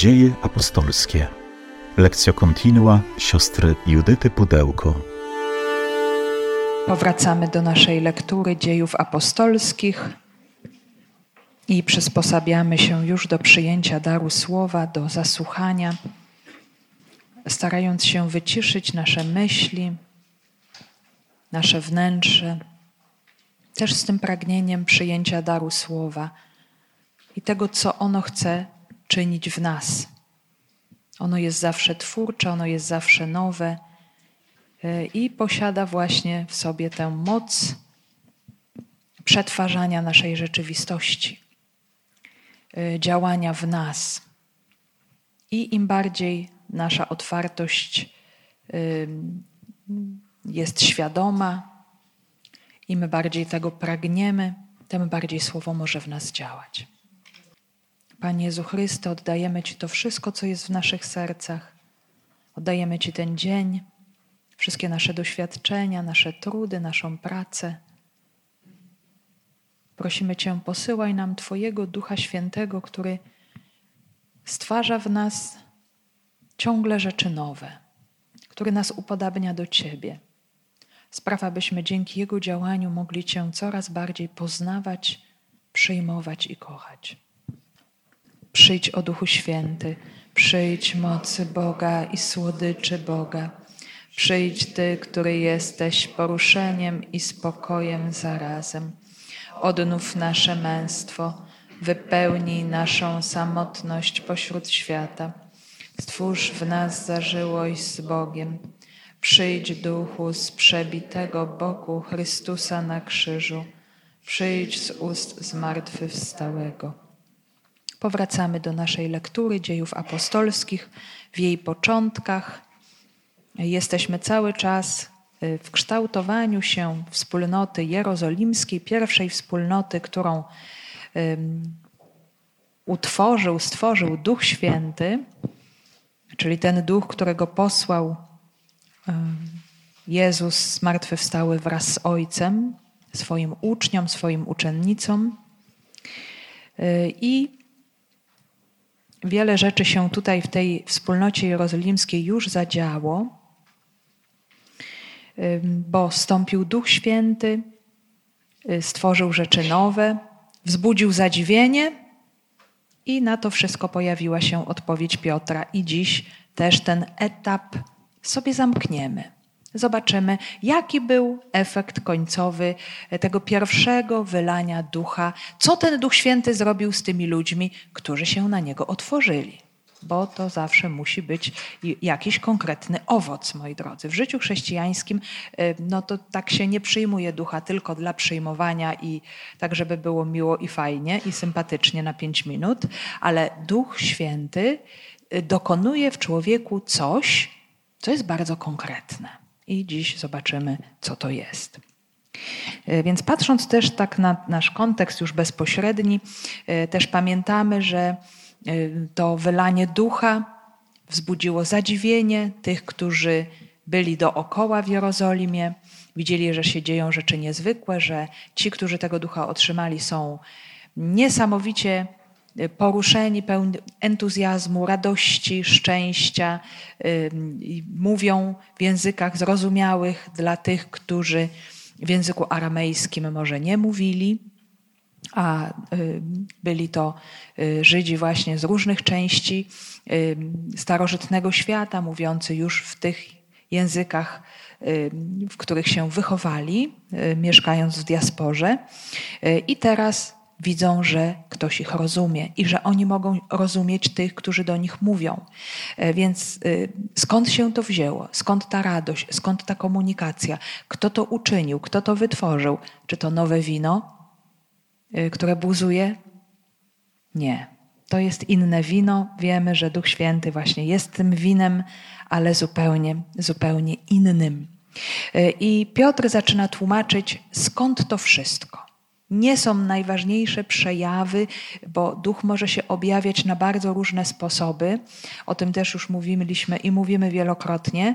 Dzieje apostolskie. Lekcja kontinua siostry Judyty Pudełko. Powracamy do naszej lektury dziejów apostolskich i przysposabiamy się już do przyjęcia daru słowa, do zasłuchania, starając się wyciszyć nasze myśli, nasze wnętrze, też z tym pragnieniem przyjęcia daru słowa i tego, co ono chce czynić w nas. Ono jest zawsze twórcze, ono jest zawsze nowe y, i posiada właśnie w sobie tę moc przetwarzania naszej rzeczywistości, y, działania w nas. I im bardziej nasza otwartość y, jest świadoma, im bardziej tego pragniemy, tym bardziej Słowo może w nas działać. Panie Jezu Chryste, oddajemy Ci to wszystko, co jest w naszych sercach. Oddajemy Ci ten dzień, wszystkie nasze doświadczenia, nasze trudy, naszą pracę. Prosimy Cię, posyłaj nam Twojego Ducha Świętego, który stwarza w nas ciągle rzeczy nowe, który nas upodabnia do Ciebie. Spraw, abyśmy dzięki Jego działaniu mogli Cię coraz bardziej poznawać, przyjmować i kochać. Przyjdź o Duchu Święty, przyjdź mocy Boga i słodyczy Boga. Przyjdź Ty, który jesteś poruszeniem i spokojem zarazem. Odnów nasze męstwo, wypełnij naszą samotność pośród świata. Stwórz w nas zażyłość z Bogiem. Przyjdź duchu z przebitego boku Chrystusa na krzyżu. Przyjdź z ust zmartwychwstałego. Powracamy do naszej lektury dziejów apostolskich w jej początkach. Jesteśmy cały czas y, w kształtowaniu się wspólnoty jerozolimskiej, pierwszej wspólnoty, którą utworzył, stworzył Duch Święty, czyli ten Duch, którego posłał Jezus zmartwychwstały wraz z Ojcem, swoim uczniom, swoim uczennicom. Y, I Wiele rzeczy się tutaj w tej wspólnocie jerozolimskiej już zadziało, bo stąpił Duch Święty, y, stworzył rzeczy nowe, wzbudził zadziwienie i na to wszystko pojawiła się odpowiedź Piotra. I dziś też ten etap sobie zamkniemy. Zobaczymy, jaki był efekt końcowy tego pierwszego wylania ducha, co ten Duch Święty zrobił z tymi ludźmi, którzy się na niego otworzyli. Bo to zawsze musi być jakiś konkretny owoc, moi drodzy. W życiu chrześcijańskim, y, no to tak się nie przyjmuje ducha tylko dla przyjmowania i tak, żeby było miło i fajnie i sympatycznie na pięć minut, ale Duch Święty y, dokonuje w człowieku coś, co jest bardzo konkretne i dziś zobaczymy, co to jest. E, więc patrząc też tak na nasz kontekst już bezpośredni, e, też pamiętamy, że e, to wylanie ducha wzbudziło zadziwienie tych, którzy byli dookoła w Jerozolimie, widzieli, że się dzieją rzeczy niezwykłe, że ci, którzy tego ducha otrzymali, są niesamowicie poruszeni, pełni entuzjazmu, radości, szczęścia, mówią w językach zrozumiałych dla tych, którzy w języku aramejskim może nie mówili, a byli to y, Żydzi właśnie z różnych części starożytnego świata, mówiący już w tych językach, w których się wychowali, y, mieszkając w diasporze. Y, I teraz widzą, że ktoś ich rozumie i że oni mogą rozumieć tych, którzy do nich mówią. E, więc y, skąd się to wzięło? Skąd ta radość? Skąd ta komunikacja? Kto to uczynił? Kto to wytworzył? Czy to nowe wino, y, które buzuje? Nie. To jest inne wino. Wiemy, że Duch Święty właśnie jest tym winem, ale zupełnie, zupełnie innym. E, I Piotr zaczyna tłumaczyć, skąd to wszystko. Nie są najważniejsze przejawy, bo duch może się objawiać na bardzo różne sposoby. O tym też już mówiliśmy i mówimy wielokrotnie.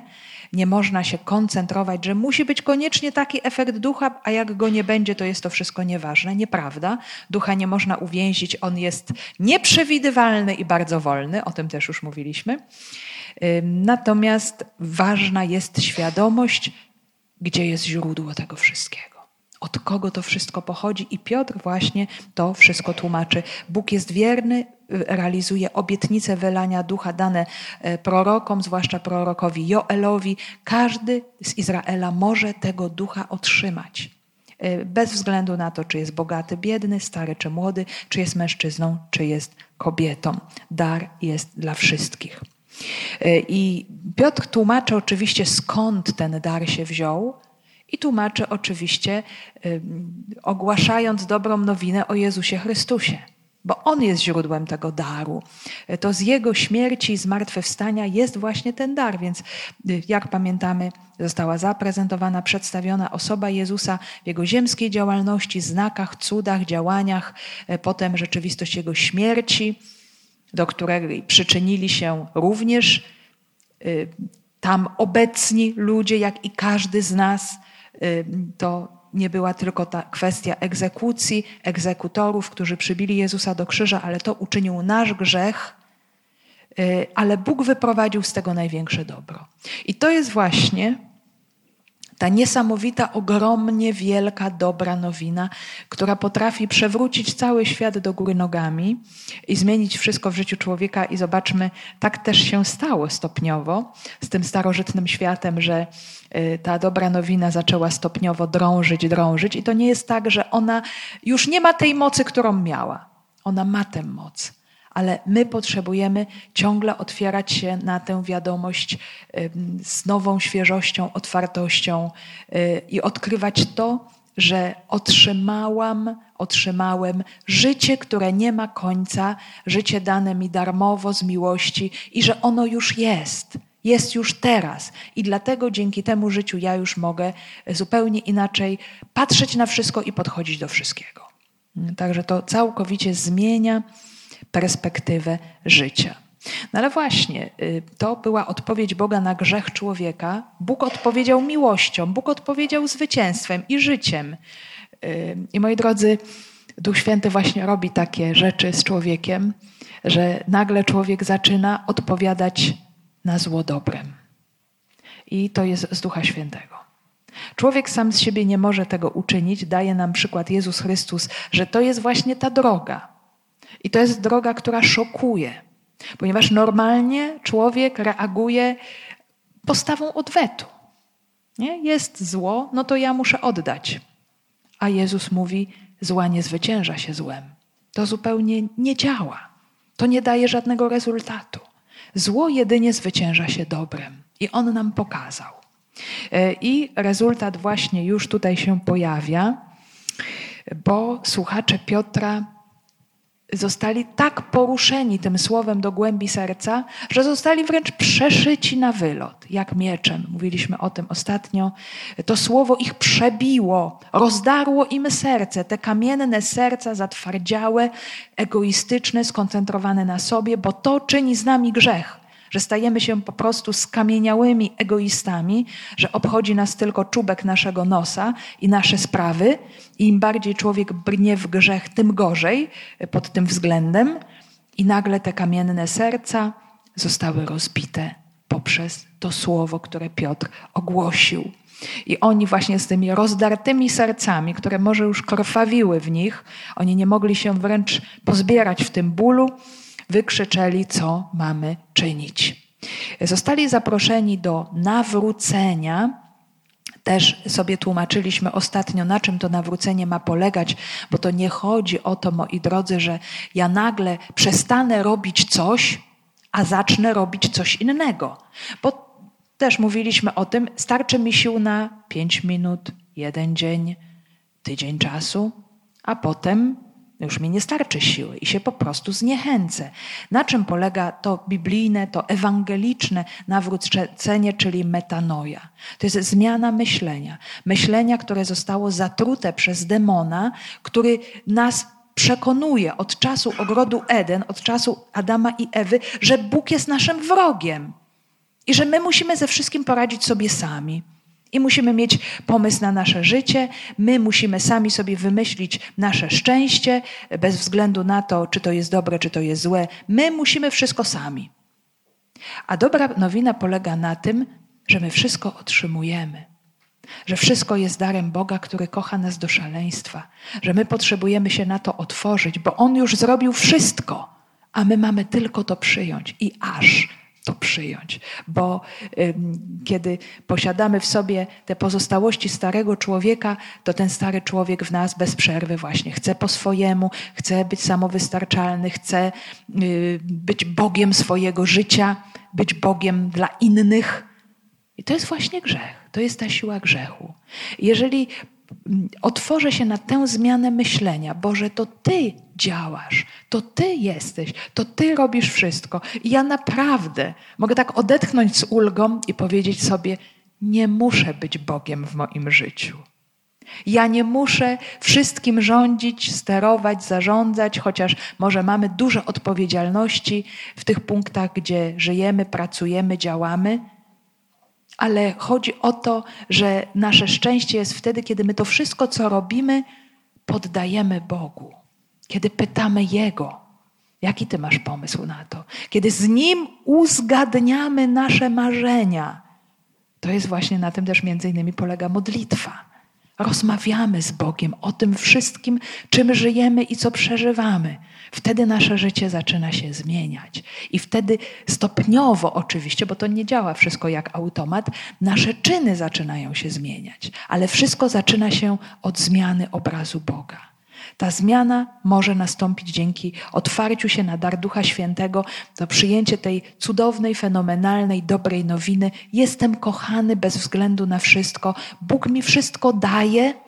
Nie można się koncentrować, że musi być koniecznie taki efekt ducha, a jak go nie będzie, to jest to wszystko nieważne. Nieprawda. Ducha nie można uwięzić, on jest nieprzewidywalny i bardzo wolny. O tym też już mówiliśmy. Natomiast ważna jest świadomość, gdzie jest źródło tego wszystkiego. Od kogo to wszystko pochodzi, i Piotr właśnie to wszystko tłumaczy. Bóg jest wierny, realizuje obietnice wylania ducha dane e, prorokom, zwłaszcza prorokowi Joelowi. Każdy z Izraela może tego ducha otrzymać. E, bez względu na to, czy jest bogaty, biedny, stary czy młody, czy jest mężczyzną, czy jest kobietą. Dar jest dla wszystkich. I Piotr tłumaczy oczywiście, skąd ten dar się wziął, i tłumaczy oczywiście, ogłaszając dobrą nowinę o Jezusie Chrystusie, bo On jest źródłem tego daru. E, to z Jego śmierci i zmartwychwstania jest właśnie ten dar, więc y, jak pamiętamy, została zaprezentowana, przedstawiona osoba Jezusa w Jego ziemskiej działalności, znakach, cudach, działaniach, potem rzeczywistość Jego śmierci, do której przyczynili się również y, tam obecni ludzie, jak i każdy z nas. To nie była tylko ta kwestia egzekucji, egzekutorów, którzy przybili Jezusa do krzyża, ale to uczynił nasz grzech, y, ale Bóg wyprowadził z tego największe dobro. I to jest właśnie ta niesamowita, ogromnie wielka, dobra nowina, która potrafi przewrócić cały świat do góry nogami i zmienić wszystko w życiu człowieka. I zobaczmy, tak też się stało stopniowo z tym starożytnym światem, że y, ta dobra nowina zaczęła stopniowo drążyć, drążyć. I to nie jest tak, że ona już nie ma tej mocy, którą miała. Ona ma tę moc ale my potrzebujemy ciągle otwierać się na tę wiadomość z nową świeżością, otwartością y, i odkrywać to, że otrzymałam, otrzymałem życie, które nie ma końca, życie dane mi darmowo z miłości i że ono już jest. Jest już teraz i dlatego dzięki temu życiu ja już mogę zupełnie inaczej patrzeć na wszystko i podchodzić do wszystkiego. Także to całkowicie zmienia perspektywę życia. No ale właśnie, y, to była odpowiedź Boga na grzech człowieka. Bóg odpowiedział miłością, Bóg odpowiedział zwycięstwem i życiem. Y, I moi drodzy, Duch Święty właśnie robi takie rzeczy z człowiekiem, że nagle człowiek zaczyna odpowiadać na zło dobrem. I to jest z Ducha Świętego. Człowiek sam z siebie nie może tego uczynić, daje nam przykład Jezus Chrystus, że to jest właśnie ta droga. I to jest droga, która szokuje, ponieważ normalnie człowiek reaguje postawą odwetu. Nie? Jest zło, no to ja muszę oddać. A Jezus mówi: zła nie zwycięża się złem. To zupełnie nie działa. To nie daje żadnego rezultatu. Zło jedynie zwycięża się dobrem. I on nam pokazał. E, I rezultat właśnie już tutaj się pojawia, bo słuchacze Piotra zostali tak poruszeni tym słowem do głębi serca, że zostali wręcz przeszyci na wylot, jak mieczem. Mówiliśmy o tym ostatnio. To słowo ich przebiło, rozdarło im serce, te kamienne serca zatwardziałe, egoistyczne, skoncentrowane na sobie, bo to czyni z nami grzech że stajemy się po prostu skamieniałymi egoistami, że obchodzi nas tylko czubek naszego nosa i nasze sprawy. I im bardziej człowiek brnie w grzech, tym gorzej pod tym względem. I nagle te kamienne serca zostały rozbite poprzez to słowo, które Piotr ogłosił. I oni właśnie z tymi rozdartymi sercami, które może już krwawiły w nich, oni nie mogli się wręcz pozbierać w tym bólu, wykrzyczeli, co mamy czynić. Zostali zaproszeni do nawrócenia. Też sobie tłumaczyliśmy ostatnio, na czym to nawrócenie ma polegać, bo to nie chodzi o to, moi drodzy, że ja nagle przestanę robić coś, a zacznę robić coś innego. Bo też mówiliśmy o tym, starczy mi sił na pięć minut, jeden dzień, tydzień czasu, a potem już mi nie starczy siły i się po prostu zniechęcę. Na czym polega to biblijne, to ewangeliczne nawrócenie, czyli metanoja? To jest zmiana myślenia. Myślenia, które zostało zatrute przez demona, który nas przekonuje od czasu ogrodu Eden, od czasu Adama i Ewy, że Bóg jest naszym wrogiem i że my musimy ze wszystkim poradzić sobie sami. I musimy mieć pomysł na nasze życie, my musimy sami sobie wymyślić nasze szczęście, bez względu na to, czy to jest dobre, czy to jest złe. My musimy wszystko sami. A dobra nowina polega na tym, że my wszystko otrzymujemy. Że wszystko jest darem Boga, który kocha nas do szaleństwa, że my potrzebujemy się na to otworzyć, bo On już zrobił wszystko, a my mamy tylko to przyjąć i aż to przyjąć, bo kiedy posiadamy w sobie te pozostałości starego człowieka, to ten stary człowiek w nas bez przerwy właśnie chce po swojemu, chce być samowystarczalny, chce y, być Bogiem swojego życia, być Bogiem dla innych. I to jest właśnie grzech. To jest ta siła grzechu. Jeżeli otworzę się na tę zmianę myślenia. Boże, to Ty działasz, to Ty jesteś, to Ty robisz wszystko. I ja naprawdę mogę tak odetchnąć z ulgą i powiedzieć sobie: Nie muszę być Bogiem w moim życiu. Ja nie muszę wszystkim rządzić, sterować, zarządzać, chociaż może mamy duże odpowiedzialności w tych punktach, gdzie żyjemy, pracujemy, działamy ale chodzi o to, że nasze szczęście jest wtedy, kiedy my to wszystko, co robimy, poddajemy Bogu. Kiedy pytamy Jego, jaki Ty masz pomysł na to? Kiedy z Nim uzgadniamy nasze marzenia. To jest właśnie na tym też między innymi polega modlitwa. Rozmawiamy z Bogiem o tym wszystkim, czym żyjemy i co przeżywamy. Wtedy nasze życie zaczyna się zmieniać. I wtedy stopniowo, oczywiście, bo to nie działa wszystko jak automat, nasze czyny zaczynają się zmieniać. Ale wszystko zaczyna się od zmiany obrazu Boga. Ta zmiana może nastąpić dzięki otwarciu się na dar Ducha Świętego, to przyjęcie tej cudownej, fenomenalnej, dobrej nowiny. Jestem kochany bez względu na wszystko. Bóg mi wszystko daje.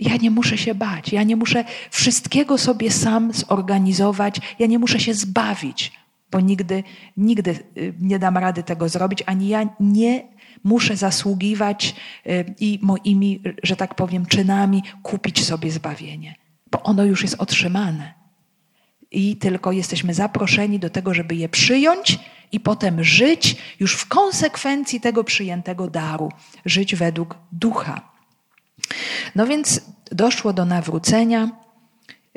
Ja nie muszę się bać. Ja nie muszę wszystkiego sobie sam zorganizować. Ja nie muszę się zbawić, bo nigdy, nigdy y, nie dam rady tego zrobić, ani ja nie muszę zasługiwać y, i moimi, że tak powiem, czynami kupić sobie zbawienie bo ono już jest otrzymane. I tylko jesteśmy zaproszeni do tego, żeby je przyjąć i potem żyć już w konsekwencji tego przyjętego daru, żyć według ducha. No więc doszło do nawrócenia.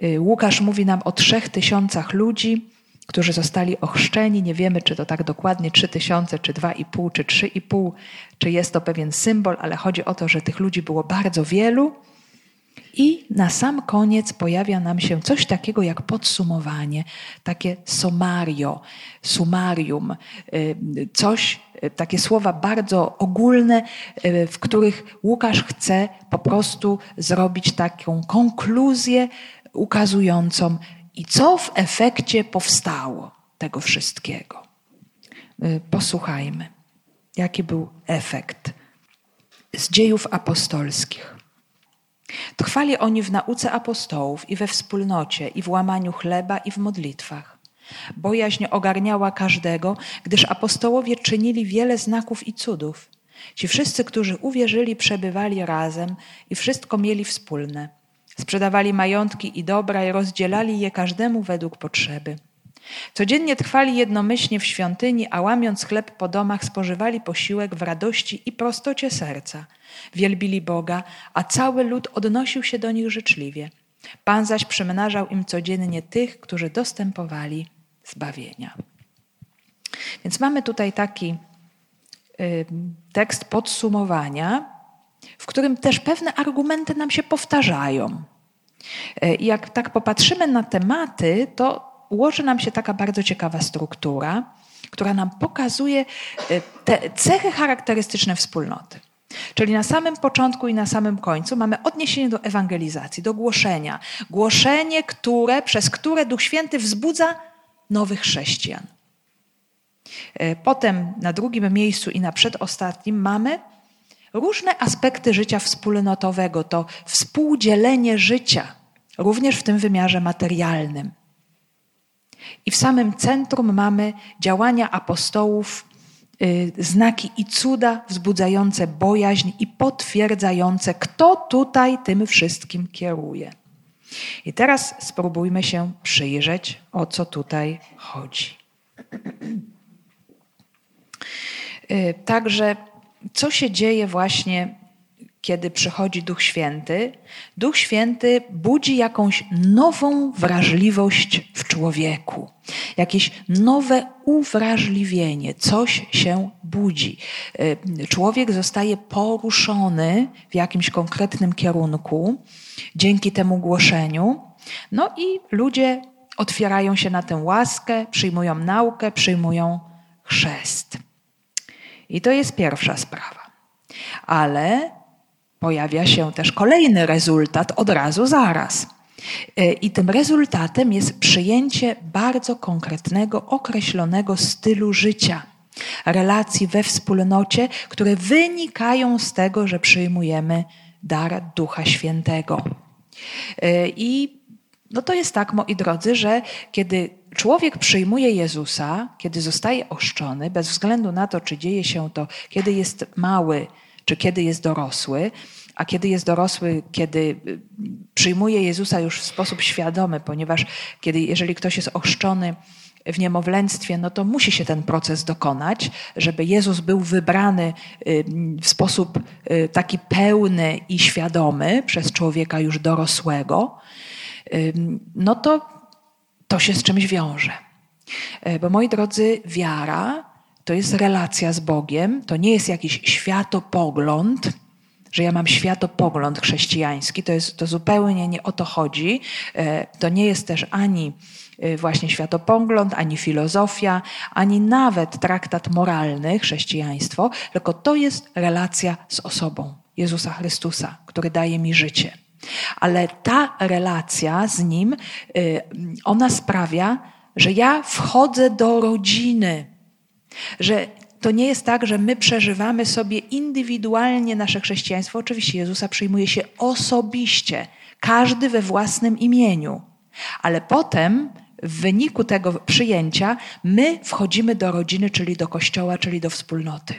Y, Łukasz mówi nam o trzech tysiącach ludzi, którzy zostali ochrzczeni. Nie wiemy, czy to tak dokładnie trzy tysiące, czy dwa i pół, czy trzy i pół, czy jest to pewien symbol, ale chodzi o to, że tych ludzi było bardzo wielu. I na sam koniec pojawia nam się coś takiego jak podsumowanie, takie somario, sumarium, y, coś, y, takie słowa bardzo ogólne, y, w których Łukasz chce po prostu zrobić taką konkluzję ukazującą, i co w efekcie powstało tego wszystkiego. Posłuchajmy, jaki był efekt z dziejów apostolskich. Trwali oni w nauce apostołów i we wspólnocie, i w łamaniu chleba, i w modlitwach. Bojaźń ogarniała każdego, gdyż apostołowie czynili wiele znaków i cudów. Ci wszyscy, którzy uwierzyli, przebywali razem i wszystko mieli wspólne. Sprzedawali majątki i dobra i rozdzielali je każdemu według potrzeby. Codziennie trwali jednomyślnie w świątyni, a łamiąc chleb po domach, spożywali posiłek w radości i prostocie serca. Wielbili Boga, a cały lud odnosił się do nich życzliwie. Pan zaś przymnażał im codziennie tych, którzy dostępowali zbawienia. Więc mamy tutaj taki y, tekst podsumowania, w którym też pewne argumenty nam się powtarzają. Y, jak tak popatrzymy na tematy, to ułoży nam się taka bardzo ciekawa struktura, która nam pokazuje y, te cechy charakterystyczne wspólnoty. Czyli na samym początku i na samym końcu mamy odniesienie do ewangelizacji, do głoszenia. Głoszenie, które, przez które Duch Święty wzbudza nowych chrześcijan. Y, potem na drugim miejscu i na przedostatnim mamy różne aspekty życia wspólnotowego, to współdzielenie życia również w tym wymiarze materialnym. I w samym centrum mamy działania apostołów, y, znaki i cuda wzbudzające bojaźń i potwierdzające, kto tutaj tym wszystkim kieruje. I teraz spróbujmy się przyjrzeć, o co tutaj chodzi. Y, także, co się dzieje właśnie kiedy przychodzi Duch Święty, Duch Święty budzi jakąś nową wrażliwość w człowieku, jakieś nowe uwrażliwienie, coś się budzi. Y, człowiek zostaje poruszony w jakimś konkretnym kierunku dzięki temu głoszeniu, no i ludzie otwierają się na tę łaskę, przyjmują naukę, przyjmują chrzest. I to jest pierwsza sprawa. Ale pojawia się też kolejny rezultat od razu zaraz. E, I tym rezultatem jest przyjęcie bardzo konkretnego, określonego stylu życia, relacji we wspólnocie, które wynikają z tego, że przyjmujemy dar Ducha Świętego. E, I no to jest tak, moi drodzy, że kiedy człowiek przyjmuje Jezusa, kiedy zostaje oszczony, bez względu na to, czy dzieje się to, kiedy jest mały, czy kiedy jest dorosły, a kiedy jest dorosły, kiedy y, przyjmuje Jezusa już w sposób świadomy, ponieważ kiedy, jeżeli ktoś jest ochrzczony w niemowlęctwie, no to musi się ten proces dokonać, żeby Jezus był wybrany y, w sposób y, taki pełny i świadomy przez człowieka już dorosłego, no to to się z czymś wiąże. Bo moi drodzy, wiara to jest relacja z Bogiem, to nie jest jakiś światopogląd, że ja mam światopogląd chrześcijański. To, jest, to zupełnie nie o to chodzi. E, to nie jest też ani e, właśnie światopogląd, ani filozofia, ani nawet traktat moralny, chrześcijaństwo, tylko to jest relacja z osobą Jezusa Chrystusa, który daje mi życie. Ale ta relacja z Nim, e, ona sprawia, że ja wchodzę do rodziny, że to nie jest tak, że my przeżywamy sobie indywidualnie nasze chrześcijaństwo. Oczywiście Jezusa przyjmuje się osobiście, każdy we własnym imieniu. Ale potem w wyniku tego przyjęcia my wchodzimy do rodziny, czyli do kościoła, czyli do wspólnoty.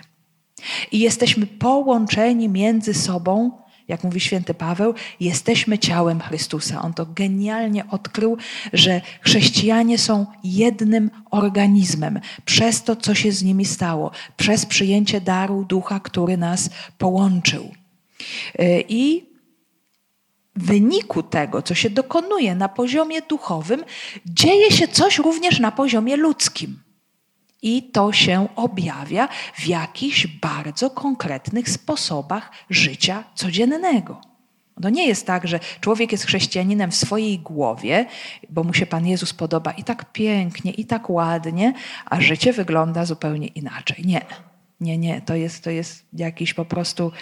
I jesteśmy połączeni między sobą jak mówi święty Paweł, jesteśmy ciałem Chrystusa. On to genialnie odkrył, że chrześcijanie są jednym organizmem przez to, co się z nimi stało, przez przyjęcie daru ducha, który nas połączył. Y, I w wyniku tego, co się dokonuje na poziomie duchowym, dzieje się coś również na poziomie ludzkim. I to się objawia w jakichś bardzo konkretnych sposobach życia codziennego. To nie jest tak, że człowiek jest chrześcijaninem w swojej głowie, bo mu się Pan Jezus podoba i tak pięknie, i tak ładnie, a życie wygląda zupełnie inaczej. Nie, nie, nie. To jest, to jest jakiś po prostu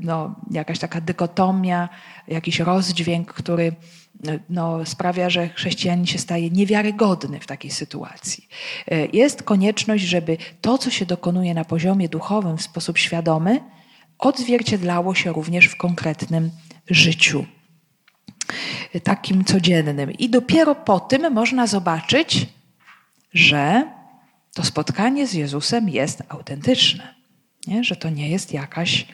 no, jakaś taka dykotomia, jakiś rozdźwięk, który no, sprawia, że chrześcijanin się staje niewiarygodny w takiej sytuacji. E, jest konieczność, żeby to, co się dokonuje na poziomie duchowym w sposób świadomy, odzwierciedlało się również w konkretnym życiu, takim codziennym. I dopiero po tym można zobaczyć, że to spotkanie z Jezusem jest autentyczne, nie? że to nie jest jakaś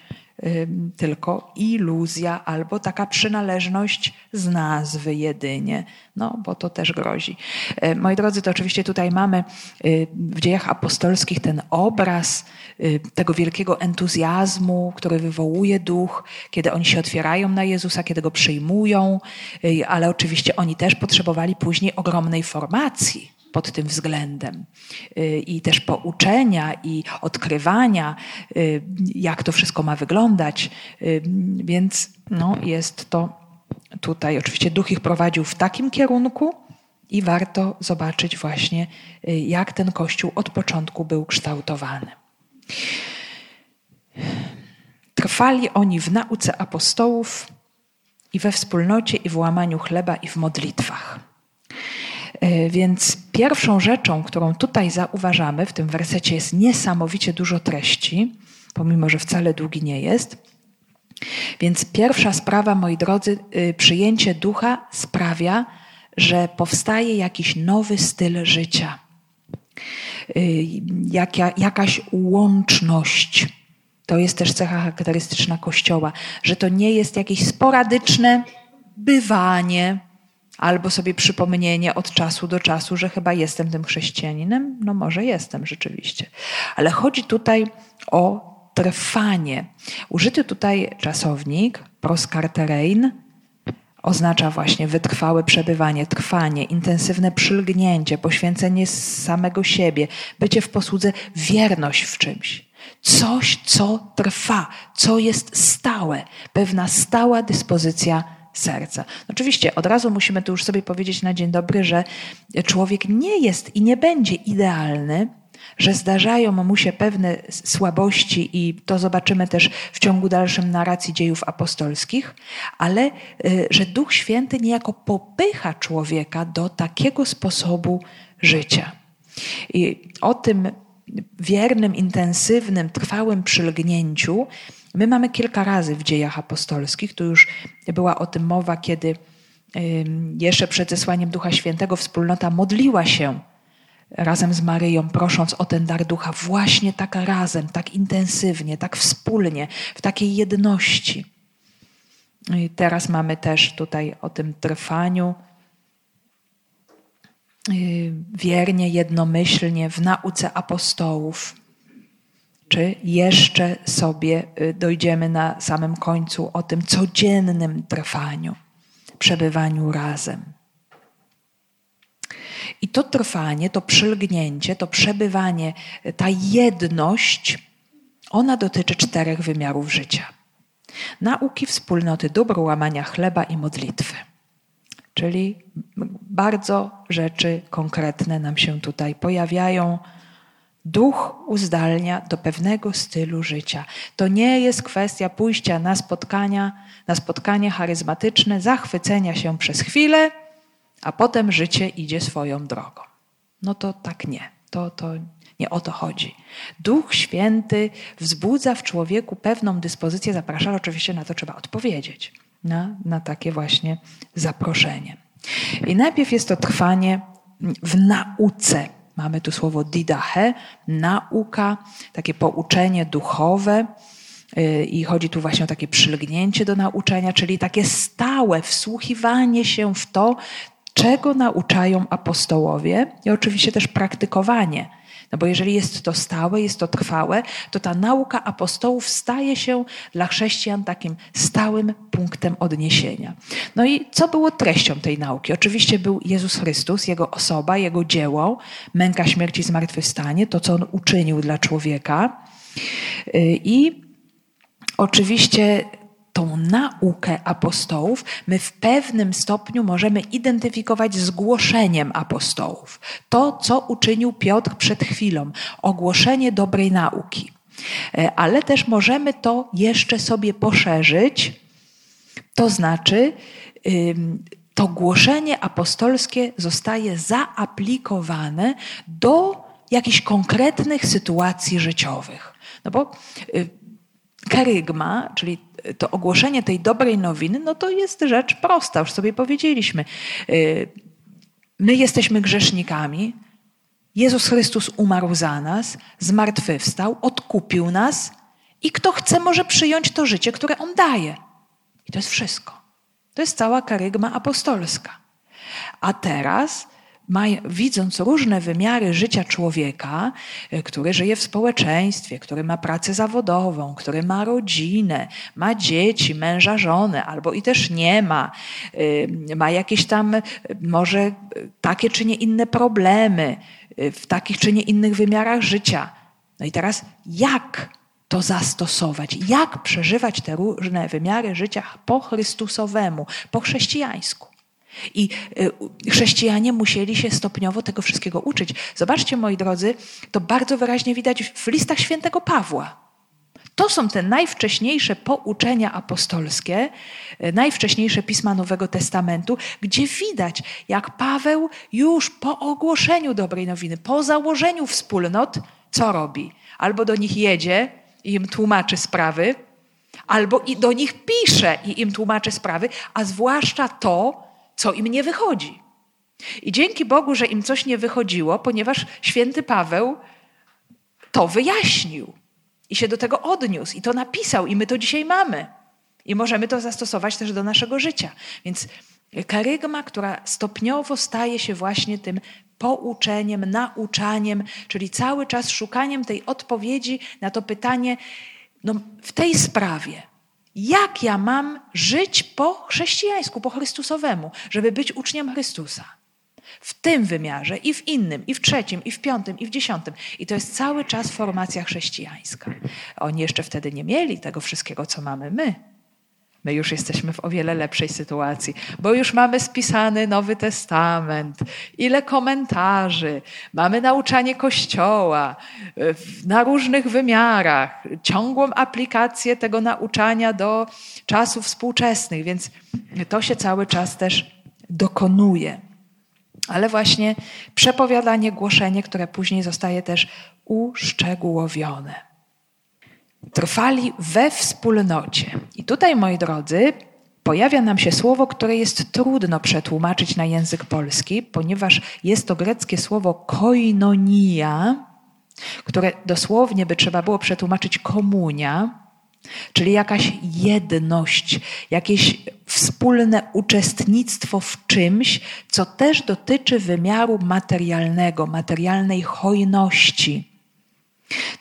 tylko iluzja albo taka przynależność z nazwy jedynie, no bo to też grozi. E, moi drodzy, to oczywiście tutaj mamy y, w dziejach apostolskich ten obraz y, tego wielkiego entuzjazmu, który wywołuje duch, kiedy oni się otwierają na Jezusa, kiedy go przyjmują, y, ale oczywiście oni też potrzebowali później ogromnej formacji pod tym względem y, i też pouczenia i odkrywania, y, jak to wszystko ma wyglądać. Y, więc no, jest to tutaj, oczywiście duch ich prowadził w takim kierunku i warto zobaczyć właśnie, jak ten kościół od początku był kształtowany. Trwali oni w nauce apostołów i we wspólnocie, i w łamaniu chleba, i w modlitwach. E, więc pierwszą rzeczą, którą tutaj zauważamy, w tym wersecie jest niesamowicie dużo treści, pomimo że wcale długi nie jest. Więc pierwsza sprawa, moi drodzy, y, przyjęcie ducha sprawia, że powstaje jakiś nowy styl życia, y, jaka, jakaś łączność. To jest też cecha charakterystyczna Kościoła, że to nie jest jakieś sporadyczne bywanie albo sobie przypomnienie od czasu do czasu, że chyba jestem tym chrześcijaninem. No może jestem rzeczywiście. Ale chodzi tutaj o trwanie. Użyty tutaj czasownik proskarterein oznacza właśnie wytrwałe przebywanie, trwanie, intensywne przylgnięcie, poświęcenie samego siebie, bycie w posłudze, wierność w czymś. Coś, co trwa, co jest stałe, pewna stała dyspozycja serca. Oczywiście od razu musimy tu już sobie powiedzieć na dzień dobry, że człowiek nie jest i nie będzie idealny, że zdarzają mu się pewne słabości i to zobaczymy też w ciągu dalszym narracji dziejów apostolskich, ale y, że Duch Święty niejako popycha człowieka do takiego sposobu życia. I o tym wiernym, intensywnym, trwałym przylgnięciu my mamy kilka razy w dziejach apostolskich. Tu już była o tym mowa, kiedy jeszcze przed zesłaniem Ducha Świętego wspólnota modliła się razem z Maryją, prosząc o ten dar ducha, właśnie tak razem, tak intensywnie, tak wspólnie, w takiej jedności. I teraz mamy też tutaj o tym trwaniu y, wiernie, jednomyślnie w nauce apostołów. Czy jeszcze sobie y, dojdziemy na samym końcu o tym codziennym trwaniu, przebywaniu razem. I to trwanie, to przylgnięcie, to przebywanie, ta jedność, ona dotyczy czterech wymiarów życia. Nauki wspólnoty dóbr, łamania chleba i modlitwy. Czyli bardzo rzeczy konkretne nam się tutaj pojawiają. Duch uzdalnia do pewnego stylu życia. To nie jest kwestia pójścia na spotkania, na spotkanie charyzmatyczne, zachwycenia się przez chwilę a potem życie idzie swoją drogą. No to tak nie. To, to nie o to chodzi. Duch Święty wzbudza w człowieku pewną dyspozycję, zaprasza, oczywiście na to trzeba odpowiedzieć, na, na takie właśnie zaproszenie. I najpierw jest to trwanie w nauce. Mamy tu słowo didache, nauka, takie pouczenie duchowe. Y, I chodzi tu właśnie o takie przylgnięcie do nauczania, czyli takie stałe wsłuchiwanie się w to, czego nauczają apostołowie i oczywiście też praktykowanie. No bo jeżeli jest to stałe, jest to trwałe, to ta nauka apostołów staje się dla chrześcijan takim stałym punktem odniesienia. No i co było treścią tej nauki? Oczywiście był Jezus Chrystus, Jego osoba, Jego dzieło, męka śmierci, zmartwychwstanie, to co On uczynił dla człowieka. Y, I oczywiście tą naukę apostołów my w pewnym stopniu możemy identyfikować z głoszeniem apostołów. To, co uczynił Piotr przed chwilą, ogłoszenie dobrej nauki. E, ale też możemy to jeszcze sobie poszerzyć, to znaczy, to głoszenie apostolskie zostaje zaaplikowane do jakichś konkretnych sytuacji życiowych. No bo y, karygma, czyli to ogłoszenie tej dobrej nowiny, no to jest rzecz prosta, już sobie powiedzieliśmy. Y, my jesteśmy grzesznikami. Jezus Chrystus umarł za nas, zmartwychwstał, odkupił nas i kto chce, może przyjąć to życie, które On daje. I to jest wszystko. To jest cała karygma apostolska. A teraz widząc różne wymiary życia człowieka, e, który żyje w społeczeństwie, który ma pracę zawodową, który ma rodzinę, ma dzieci, męża, żonę, albo i też nie ma, e, ma jakieś tam e, może takie czy nie inne problemy w takich czy nie innych wymiarach życia. No i teraz jak to zastosować? Jak przeżywać te różne wymiary życia po Chrystusowemu, po chrześcijańsku? I y, chrześcijanie musieli się stopniowo tego wszystkiego uczyć. Zobaczcie, moi drodzy, to bardzo wyraźnie widać w listach świętego Pawła. To są te najwcześniejsze pouczenia apostolskie, y, najwcześniejsze pisma Nowego Testamentu, gdzie widać, jak Paweł już po ogłoszeniu dobrej nowiny, po założeniu wspólnot, co robi? Albo do nich jedzie i im tłumaczy sprawy, Albo i do nich piszę i im tłumaczę sprawy, a zwłaszcza to, co im nie wychodzi. I dzięki Bogu, że im coś nie wychodziło, ponieważ święty Paweł to wyjaśnił i się do tego odniósł i to napisał, i my to dzisiaj mamy. I możemy to zastosować też do naszego życia. Więc karygma, która stopniowo staje się właśnie tym pouczeniem, nauczaniem, czyli cały czas szukaniem tej odpowiedzi na to pytanie no, w tej sprawie. Jak ja mam żyć po chrześcijańsku, po Chrystusowemu, żeby być uczniem Chrystusa? W tym wymiarze i w innym, i w trzecim, i w piątym, i w dziesiątym. I to jest cały czas formacja chrześcijańska. Oni jeszcze wtedy nie mieli tego wszystkiego, co mamy my. My już jesteśmy w o wiele lepszej sytuacji, bo już mamy spisany Nowy Testament, ile komentarzy, mamy nauczanie Kościoła na różnych wymiarach, ciągłą aplikację tego nauczania do czasów współczesnych, więc to się cały czas też dokonuje. Ale właśnie przepowiadanie, głoszenie, które później zostaje też uszczegółowione trwali we wspólnocie. I tutaj, moi drodzy, pojawia nam się słowo, które jest trudno przetłumaczyć na język polski, ponieważ jest to greckie słowo koinonia, które dosłownie by trzeba było przetłumaczyć komunia, czyli jakaś jedność, jakieś wspólne uczestnictwo w czymś, co też dotyczy wymiaru materialnego, materialnej hojności.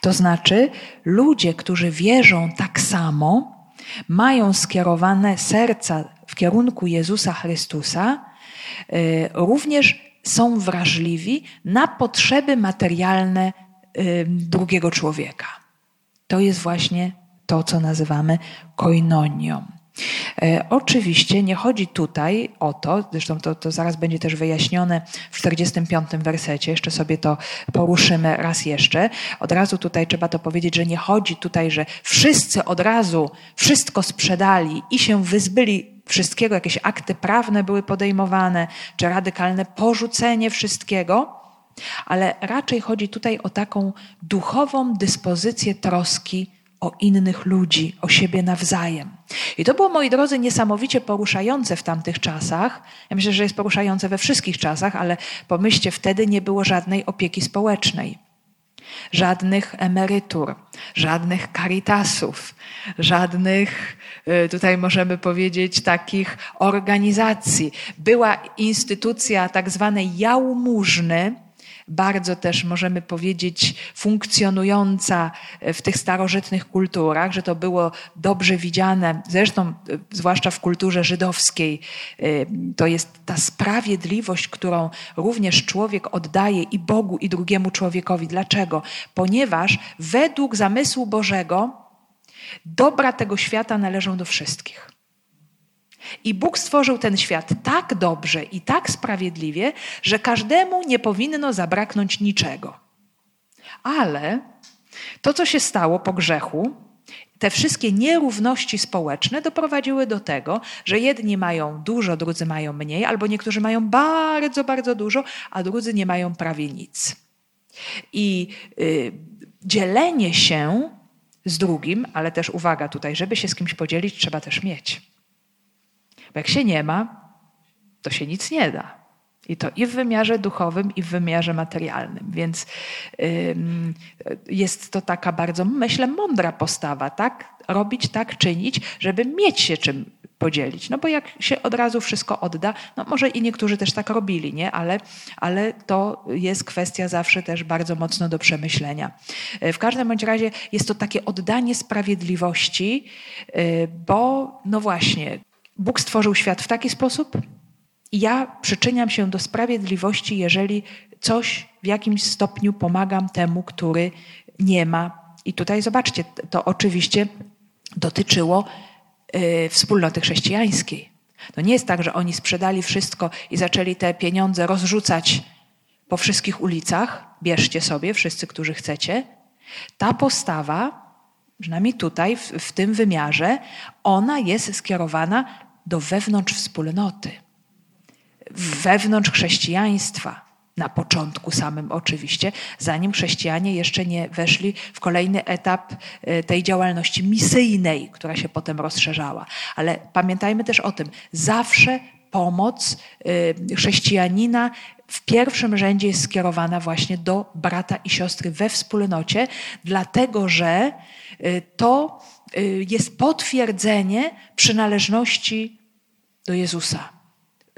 To znaczy, ludzie, którzy wierzą tak samo, mają skierowane serca w kierunku Jezusa Chrystusa, y, również są wrażliwi na potrzeby materialne y, drugiego człowieka. To jest właśnie to, co nazywamy koinonią. E, oczywiście nie chodzi tutaj o to, zresztą to, to zaraz będzie też wyjaśnione w 45 wersecie, jeszcze sobie to poruszymy raz jeszcze. Od razu tutaj trzeba to powiedzieć, że nie chodzi tutaj, że wszyscy od razu wszystko sprzedali i się wyzbyli wszystkiego, jakieś akty prawne były podejmowane, czy radykalne porzucenie wszystkiego, ale raczej chodzi tutaj o taką duchową dyspozycję troski o innych ludzi, o siebie nawzajem. I to było, moi drodzy, niesamowicie poruszające w tamtych czasach. Ja myślę, że jest poruszające we wszystkich czasach, ale pomyślcie, wtedy nie było żadnej opieki społecznej. Żadnych emerytur, żadnych caritasów, żadnych, y, tutaj możemy powiedzieć, takich organizacji. Była instytucja tak zwanej jałmużny, bardzo też możemy powiedzieć funkcjonująca w tych starożytnych kulturach, że to było dobrze widziane, zresztą e, zwłaszcza w kulturze żydowskiej, e, to jest ta sprawiedliwość, którą również człowiek oddaje i Bogu, i drugiemu człowiekowi. Dlaczego? Ponieważ według zamysłu Bożego dobra tego świata należą do wszystkich. I Bóg stworzył ten świat tak dobrze i tak sprawiedliwie, że każdemu nie powinno zabraknąć niczego. Ale to, co się stało po grzechu, te wszystkie nierówności społeczne doprowadziły do tego, że jedni mają dużo, drudzy mają mniej, albo niektórzy mają bardzo, bardzo dużo, a drudzy nie mają prawie nic. I y, dzielenie się z drugim, ale też uwaga tutaj, żeby się z kimś podzielić, trzeba też mieć. Bo jak się nie ma, to się nic nie da. I to i w wymiarze duchowym, i w wymiarze materialnym. Więc jest to taka bardzo, myślę, mądra postawa, tak? Robić tak, czynić, żeby mieć się czym podzielić. No bo jak się od razu wszystko odda, no może i niektórzy też tak robili, nie? Ale, ale to jest kwestia zawsze też bardzo mocno do przemyślenia. W każdym bądź razie jest to takie oddanie sprawiedliwości, y, bo no właśnie, Bóg stworzył świat w taki sposób i ja przyczyniam się do sprawiedliwości, jeżeli coś w jakimś stopniu pomagam temu, który nie ma. I tutaj zobaczcie, to oczywiście dotyczyło y, wspólnoty chrześcijańskiej. To nie jest tak, że oni sprzedali wszystko i zaczęli te pieniądze rozrzucać po wszystkich ulicach. Bierzcie sobie, wszyscy, którzy chcecie. Ta postawa, przynajmniej tutaj, w, w tym wymiarze, ona jest skierowana do wewnątrz wspólnoty, wewnątrz chrześcijaństwa. Na początku samym oczywiście, zanim chrześcijanie jeszcze nie weszli w kolejny etap e, tej działalności misyjnej, która się potem rozszerzała. Ale pamiętajmy też o tym, zawsze pomoc e, chrześcijanina w pierwszym rzędzie jest skierowana właśnie do brata i siostry we wspólnocie, dlatego że y, to jest potwierdzenie przynależności do Jezusa.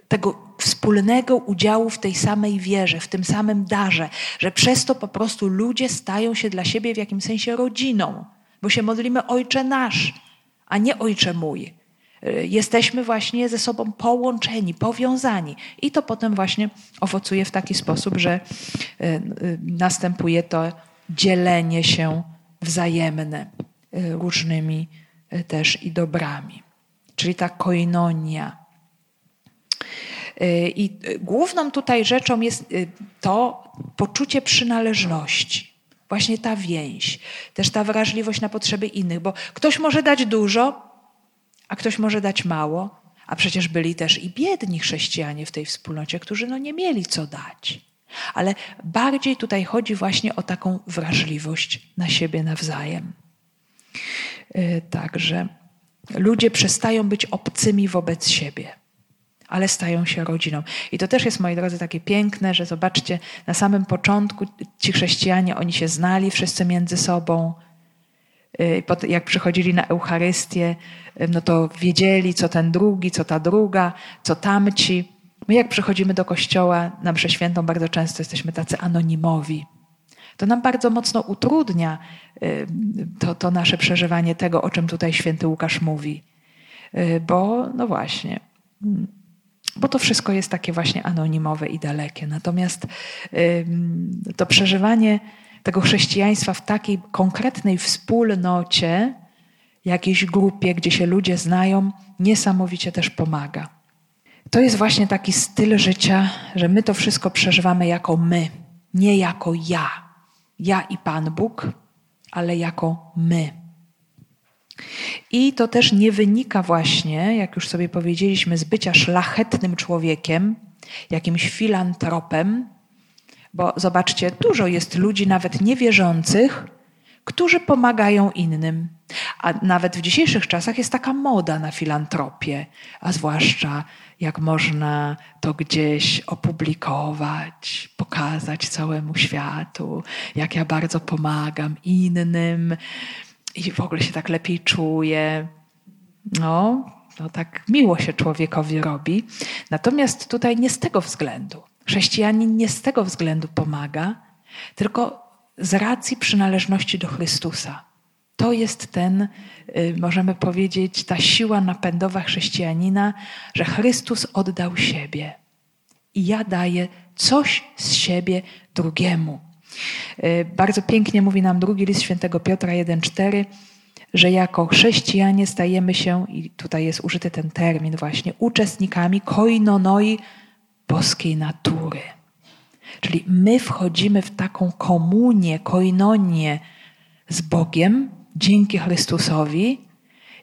Tego wspólnego udziału w tej samej wierze, w tym samym darze, że przez to po prostu ludzie stają się dla siebie w jakimś sensie rodziną, bo się modlimy Ojcze nasz, a nie Ojcze mój. Y, jesteśmy właśnie ze sobą połączeni, powiązani. I to potem właśnie owocuje w taki sposób, że y, y, następuje to dzielenie się wzajemne różnymi też i dobrami. Czyli ta koinonia. I główną tutaj rzeczą jest to poczucie przynależności. Właśnie ta więź, też ta wrażliwość na potrzeby innych, bo ktoś może dać dużo, a ktoś może dać mało, a przecież byli też i biedni chrześcijanie w tej wspólnocie, którzy no nie mieli co dać. Ale bardziej tutaj chodzi właśnie o taką wrażliwość na siebie nawzajem. Y, także ludzie przestają być obcymi wobec siebie, ale stają się rodziną. I to też jest, moi drodzy, takie piękne, że zobaczcie, na samym początku ci chrześcijanie, oni się znali wszyscy między sobą, Y, jak przychodzili na Eucharystię, y, no to wiedzieli, co ten drugi, co ta druga, co tamci. My jak przychodzimy do kościoła na mszę świętą, bardzo często jesteśmy tacy anonimowi. To nam bardzo mocno utrudnia y, to, to nasze przeżywanie tego, o czym tutaj święty Łukasz mówi. Bo, no właśnie, mm, bo to wszystko jest takie właśnie anonimowe i dalekie. Natomiast to przeżywanie tego chrześcijaństwa w takiej konkretnej wspólnocie, jakiejś grupie, gdzie się ludzie znają, niesamowicie też pomaga. To jest właśnie taki styl życia, że my to wszystko przeżywamy jako my, nie jako ja. Ja i Pan Bóg, ale jako my. I to też nie wynika właśnie, jak już sobie powiedzieliśmy, z bycia szlachetnym człowiekiem, jakimś filantropem, bo zobaczcie, dużo jest ludzi, nawet niewierzących, którzy pomagają innym. A nawet w dzisiejszych czasach jest taka moda na filantropię, a zwłaszcza jak można to gdzieś opublikować, pokazać całemu światu, jak ja bardzo pomagam innym i w ogóle się tak lepiej czuję. No, no tak miło się człowiekowi robi. Natomiast tutaj nie z tego względu. Chrześcijanin nie z tego względu pomaga, tylko z racji przynależności do Chrystusa. To jest ten, y, możemy powiedzieć, ta siła napędowa chrześcijanina, że Chrystus oddał siebie i ja daję coś z siebie drugiemu. Y, bardzo pięknie mówi nam drugi list świętego Piotra 1,4, że jako chrześcijanie stajemy się, i tutaj jest użyty ten termin właśnie, uczestnikami koinonoi boskiej natury. Czyli my wchodzimy w taką komunię, koinonię z Bogiem dzięki Chrystusowi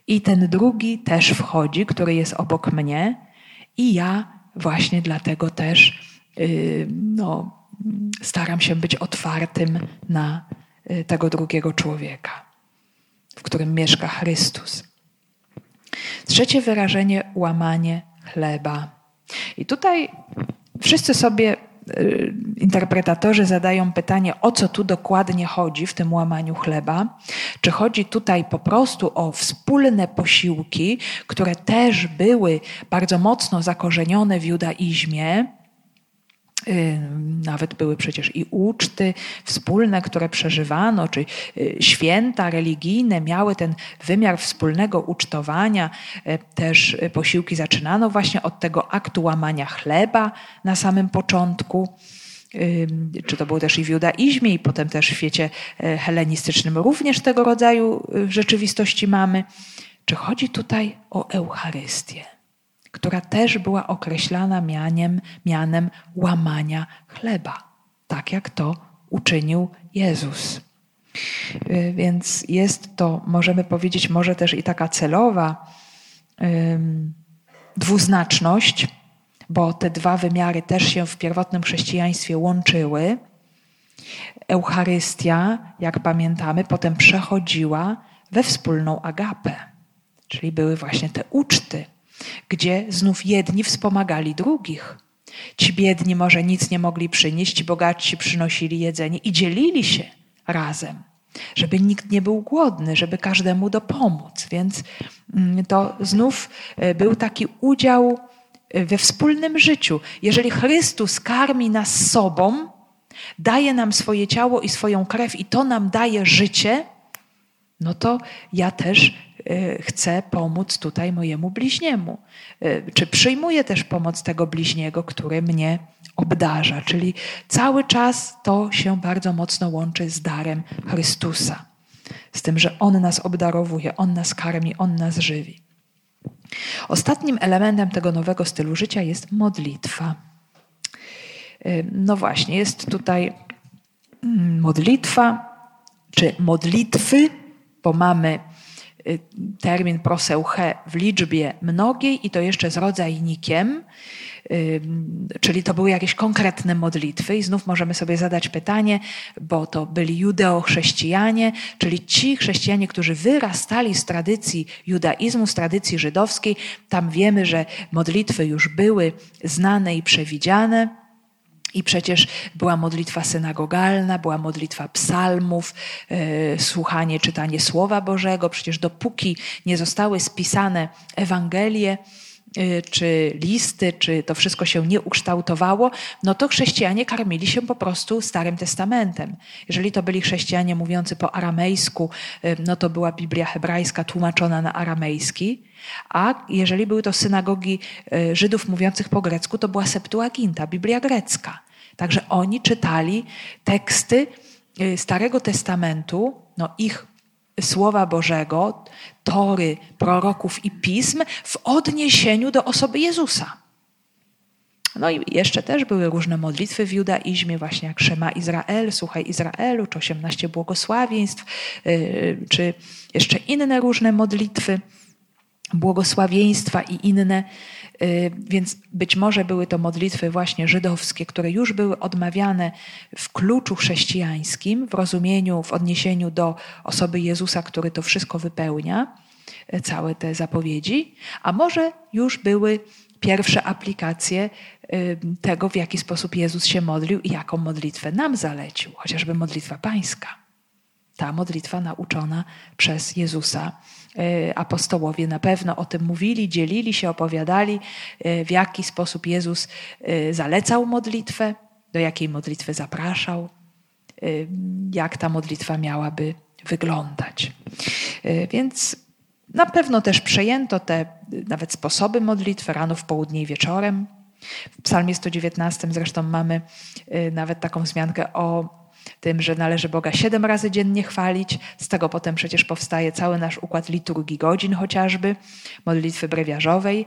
i ten drugi też wchodzi, który jest obok mnie i ja właśnie dlatego też yy, no, staram się być otwartym na yy, tego drugiego człowieka, w którym mieszka Chrystus. Trzecie wyrażenie łamanie chleba. I tutaj wszyscy sobie y, interpretatorzy zadają pytanie, o co tu dokładnie chodzi w tym łamaniu chleba. Czy chodzi tutaj po prostu o wspólne posiłki, które też były bardzo mocno zakorzenione w judaizmie, Y, nawet były przecież i uczty wspólne, które przeżywano, czy y, święta religijne miały ten wymiar wspólnego ucztowania. Y, też posiłki zaczynano właśnie od tego aktu łamania chleba na samym początku. Czy to było też i w judaizmie, i potem też w świecie helenistycznym również tego rodzaju rzeczywistości mamy. Czy chodzi tutaj o Eucharystię? Która też była określana mianiem, mianem łamania chleba, tak jak to uczynił Jezus. Y, więc jest to, możemy powiedzieć, może też i taka celowa dwuznaczność, bo te dwa wymiary też się w pierwotnym chrześcijaństwie łączyły. Eucharystia, jak pamiętamy, potem przechodziła we wspólną agapę, czyli były właśnie te uczty, gdzie znów jedni wspomagali drugich. Ci biedni może nic nie mogli przynieść, ci bogatsi przynosili jedzenie i dzielili się razem, żeby nikt nie był głodny, żeby każdemu dopomóc. Więc mm, to znów e, był taki udział e, we wspólnym życiu. Jeżeli Chrystus karmi nas sobą, daje nam swoje ciało i swoją krew i to nam daje życie, no to ja też chcę pomóc tutaj mojemu bliźniemu. E, czy przyjmuję też pomoc tego bliźniego, który mnie obdarza? Czyli cały czas to się bardzo mocno łączy z darem Chrystusa. Z tym, że On nas obdarowuje, On nas karmi, On nas żywi. Ostatnim elementem tego nowego stylu życia jest modlitwa. E, no właśnie, jest tutaj mm, modlitwa, czy modlitwy, bo mamy y, termin proseuche w liczbie mnogiej i to jeszcze z rodzajnikiem, czyli to były jakieś konkretne modlitwy i znów możemy sobie zadać pytanie, bo to byli judeochrześcijanie, czyli ci chrześcijanie, którzy wyrastali z tradycji judaizmu, z tradycji żydowskiej. Tam wiemy, że modlitwy już były znane i przewidziane. I przecież była modlitwa synagogalna, była modlitwa psalmów, e, słuchanie, czytanie Słowa Bożego. Przecież dopóki nie zostały spisane Ewangelie, czy listy, czy to wszystko się nie ukształtowało, no to chrześcijanie karmili się po prostu Starym Testamentem. Jeżeli to byli chrześcijanie mówiący po aramejsku, e, no to była Biblia hebrajska tłumaczona na aramejski. A jeżeli były to synagogi e, Żydów mówiących po grecku, to była Septuaginta, Biblia grecka. Także oni czytali teksty Starego Testamentu, no ich Słowa Bożego, tory, proroków i pism w odniesieniu do osoby Jezusa. No i jeszcze też były różne modlitwy w judaizmie, właśnie jak Szema Izrael, Słuchaj Izraelu, czy 18 błogosławieństw, e, czy jeszcze inne różne modlitwy błogosławieństwa i inne, y, więc być może były to modlitwy właśnie żydowskie, które już były odmawiane w kluczu chrześcijańskim, w rozumieniu, w odniesieniu do osoby Jezusa, który to wszystko wypełnia, y, całe te zapowiedzi, a może już były pierwsze aplikacje y, tego, w jaki sposób Jezus się modlił i jaką modlitwę nam zalecił, chociażby modlitwa pańska. Ta modlitwa nauczona przez Jezusa apostołowie na pewno o tym mówili, dzielili się, opowiadali, e, w jaki sposób Jezus e, zalecał modlitwę, do jakiej modlitwy zapraszał, jak ta modlitwa miałaby wyglądać. Więc na pewno też przejęto te nawet sposoby modlitwy rano, w południe i wieczorem. W Psalmie 119 zresztą mamy nawet taką wzmiankę o tym, że należy Boga siedem razy dziennie chwalić. Z tego potem przecież powstaje cały nasz układ liturgii godzin chociażby, modlitwy brewiarzowej,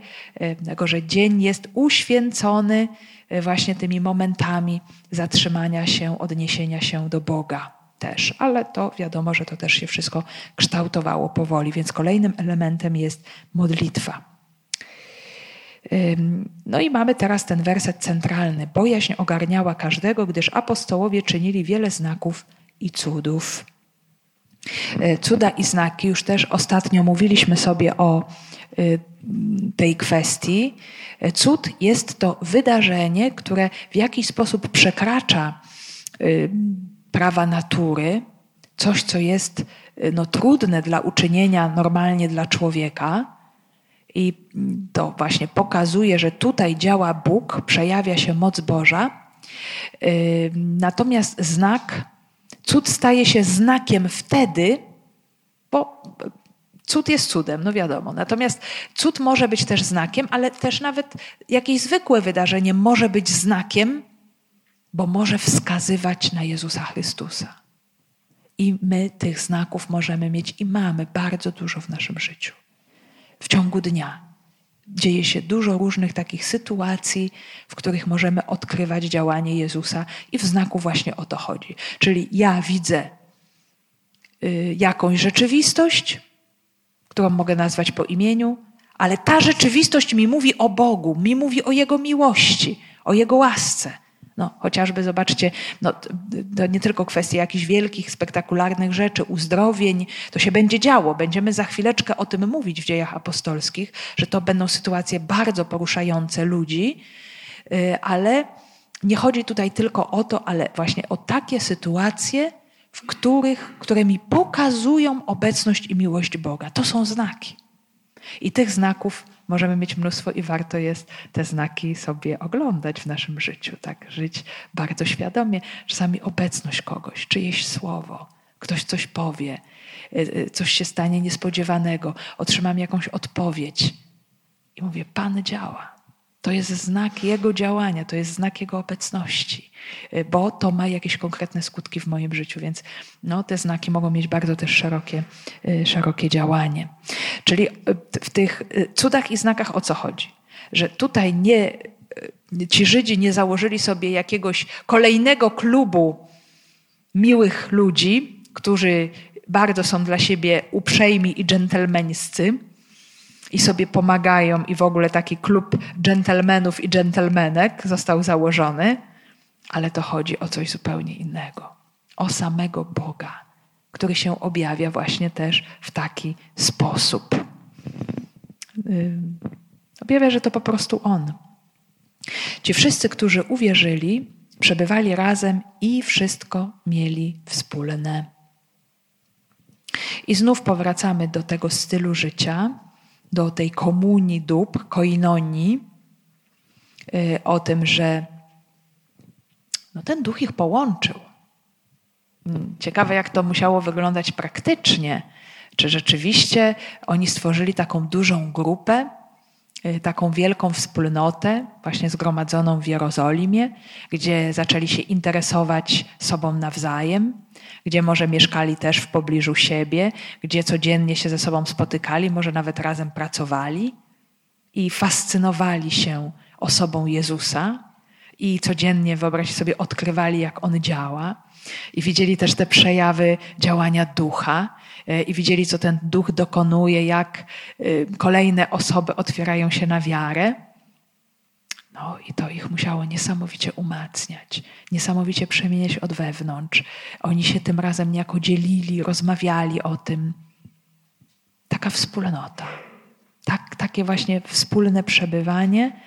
tego, że dzień jest uświęcony e, właśnie tymi momentami zatrzymania się, odniesienia się do Boga też, ale to wiadomo, że to też się wszystko kształtowało powoli, więc kolejnym elementem jest modlitwa. No i mamy teraz ten werset centralny. Bojaźń ogarniała każdego, gdyż apostołowie czynili wiele znaków i cudów. E, cuda i znaki, już też ostatnio mówiliśmy sobie o e, tej kwestii. E, cud jest to wydarzenie, które w jakiś sposób przekracza prawa natury, coś, co jest no, trudne dla uczynienia normalnie dla człowieka i to właśnie pokazuje, że tutaj działa Bóg, przejawia się moc Boża. Natomiast znak, cud staje się znakiem wtedy, bo cud jest cudem, no wiadomo. Natomiast cud może być też znakiem, ale też nawet jakieś zwykłe wydarzenie może być znakiem, bo może wskazywać na Jezusa Chrystusa. I my tych znaków możemy mieć i mamy bardzo dużo w naszym życiu w ciągu dnia. Dzieje się dużo różnych takich sytuacji, w których możemy odkrywać działanie Jezusa, i w znaku właśnie o to chodzi. Czyli ja widzę y, jakąś rzeczywistość, którą mogę nazwać po imieniu, ale ta rzeczywistość mi mówi o Bogu, mi mówi o Jego miłości, o Jego łasce. No, chociażby zobaczcie, no, to nie tylko kwestia jakichś wielkich, spektakularnych rzeczy, uzdrowień, to się będzie działo. Będziemy za chwileczkę o tym mówić w dziejach apostolskich, że to będą sytuacje bardzo poruszające ludzi, y, ale nie chodzi tutaj tylko o to, ale właśnie o takie sytuacje, w których, które mi pokazują obecność i miłość Boga. To są znaki. I tych znaków możemy mieć mnóstwo i warto jest te znaki sobie oglądać w naszym życiu, tak? Żyć bardzo świadomie. Czasami obecność kogoś, czyjeś słowo, ktoś coś powie, y, y, coś się stanie niespodziewanego, otrzymam jakąś odpowiedź i mówię: Pan działa. To jest znak Jego działania, to jest znak Jego obecności, y, bo to ma jakieś konkretne skutki w moim życiu, więc no, te znaki mogą mieć bardzo też szerokie, y, szerokie działanie. Czyli y, w tych cudach i znakach o co chodzi? Że tutaj nie, ci Żydzi nie założyli sobie jakiegoś kolejnego klubu miłych ludzi, którzy bardzo są dla siebie uprzejmi i dżentelmeńscy, i sobie pomagają, i w ogóle taki klub dżentelmenów i dżentelmenek został założony, ale to chodzi o coś zupełnie innego. O samego Boga, który się objawia właśnie też w taki sposób. Objawia, że to po prostu On. Ci wszyscy, którzy uwierzyli, przebywali razem i wszystko mieli wspólne. I znów powracamy do tego stylu życia, do tej komunii dóbr, koinonii, y, o tym, że no ten duch ich połączył. Hmm, ciekawe, jak to musiało wyglądać praktycznie. Czy rzeczywiście oni stworzyli taką dużą grupę, taką wielką wspólnotę, właśnie zgromadzoną w Jerozolimie, gdzie zaczęli się interesować sobą nawzajem, gdzie może mieszkali też w pobliżu siebie, gdzie codziennie się ze sobą spotykali, może nawet razem pracowali i fascynowali się osobą Jezusa i codziennie, wyobraźcie sobie, odkrywali, jak On działa. I widzieli też te przejawy działania ducha e, i widzieli, co ten duch dokonuje, jak e, kolejne osoby otwierają się na wiarę. No i to ich musiało niesamowicie umacniać, niesamowicie przemieniać od wewnątrz. Oni się tym razem niejako dzielili, rozmawiali o tym. Taka wspólnota, tak, takie właśnie wspólne przebywanie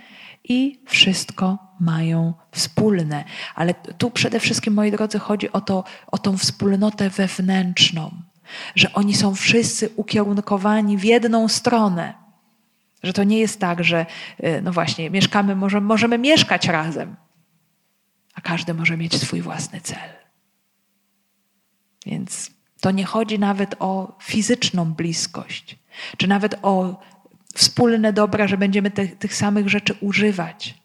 i wszystko mają wspólne. Ale tu przede wszystkim, moi drodzy, chodzi o, to, o tą wspólnotę wewnętrzną, że oni są wszyscy ukierunkowani w jedną stronę że to nie jest tak, że y, no właśnie, mieszkamy, może, możemy mieszkać razem, a każdy może mieć swój własny cel. Więc to nie chodzi nawet o fizyczną bliskość, czy nawet o wspólne dobra, że będziemy te, tych samych rzeczy używać.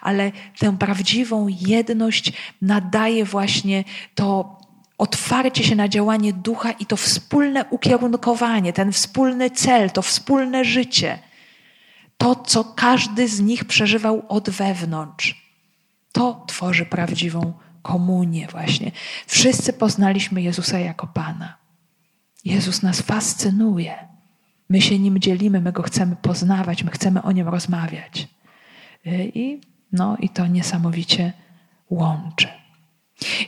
Ale tę prawdziwą jedność nadaje właśnie to otwarcie się na działanie ducha i to wspólne ukierunkowanie, ten wspólny cel, to wspólne życie to, co każdy z nich przeżywał od wewnątrz. To tworzy prawdziwą komunię, właśnie. Wszyscy poznaliśmy Jezusa jako Pana. Jezus nas fascynuje. My się nim dzielimy, my go chcemy poznawać, my chcemy o nim rozmawiać. I, no, i to niesamowicie łączy.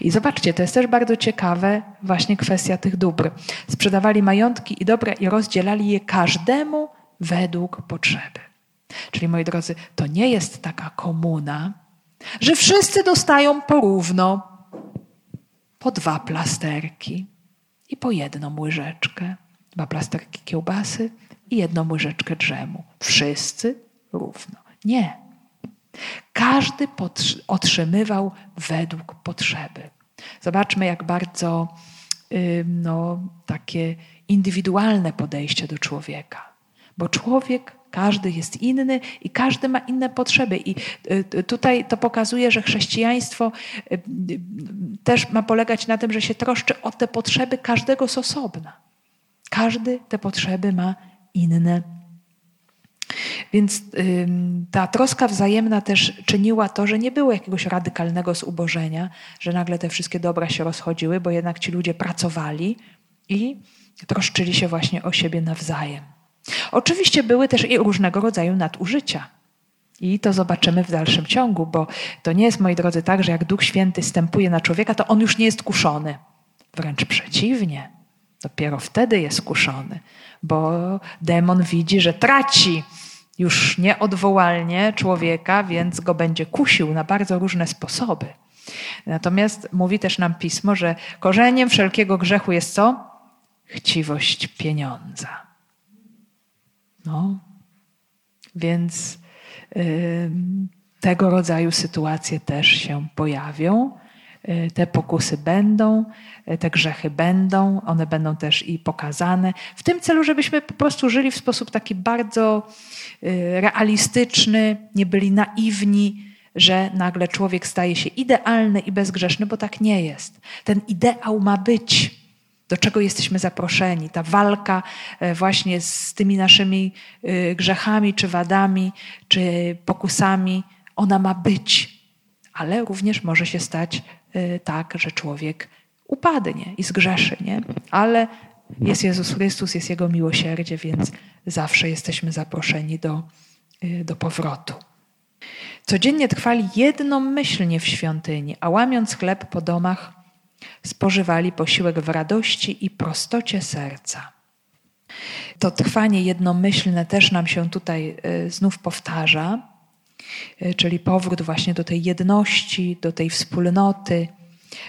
I zobaczcie, to jest też bardzo ciekawe, właśnie kwestia tych dóbr. Sprzedawali majątki i dobra i rozdzielali je każdemu według potrzeby. Czyli moi drodzy, to nie jest taka komuna, że wszyscy dostają porówno po dwa plasterki i po jedną łyżeczkę. Dwa plasterki kiełbasy i jedną łyżeczkę drzemu. Wszyscy równo. Nie. Każdy otrzymywał według potrzeby. Zobaczmy, jak bardzo no, takie indywidualne podejście do człowieka. Bo człowiek każdy jest inny i każdy ma inne potrzeby. I y, tutaj to pokazuje, że chrześcijaństwo y, y, też ma polegać na tym, że się troszczy o te potrzeby każdego z osobna. Każdy te potrzeby ma inne. Więc ta troska wzajemna też czyniła to, że nie było jakiegoś radykalnego zubożenia, że nagle te wszystkie dobra się rozchodziły, bo jednak ci ludzie pracowali i troszczyli się właśnie o siebie nawzajem. Oczywiście były też i różnego rodzaju nadużycia. I to zobaczymy w dalszym ciągu, bo to nie jest, moi drodzy, tak, że jak Duch Święty stępuje na człowieka, to on już nie jest kuszony. Wręcz przeciwnie. Dopiero wtedy jest kuszony, bo demon widzi, że traci już nieodwołalnie człowieka, więc go będzie kusił na bardzo różne sposoby. Natomiast mówi też nam pismo, że korzeniem wszelkiego grzechu jest co? Chciwość pieniądza. No, więc y, tego rodzaju sytuacje też się pojawią. Y, te pokusy będą, y, te grzechy będą, one będą też i pokazane, w tym celu, żebyśmy po prostu żyli w sposób taki bardzo y, realistyczny, nie byli naiwni, że nagle człowiek staje się idealny i bezgrzeszny, bo tak nie jest. Ten ideał ma być. Do czego jesteśmy zaproszeni? Ta walka właśnie z tymi naszymi grzechami, czy wadami, czy pokusami, ona ma być, ale również może się stać tak, że człowiek upadnie i zgrzeszy, nie? Ale jest Jezus Chrystus, jest Jego miłosierdzie, więc zawsze jesteśmy zaproszeni do, y, do powrotu. Codziennie trwali jednomyślnie w świątyni, a łamiąc chleb po domach, spożywali posiłek w radości i prostocie serca. To trwanie jednomyślne też nam się tutaj y, znów powtarza. E, czyli powrót właśnie do tej jedności, do tej wspólnoty.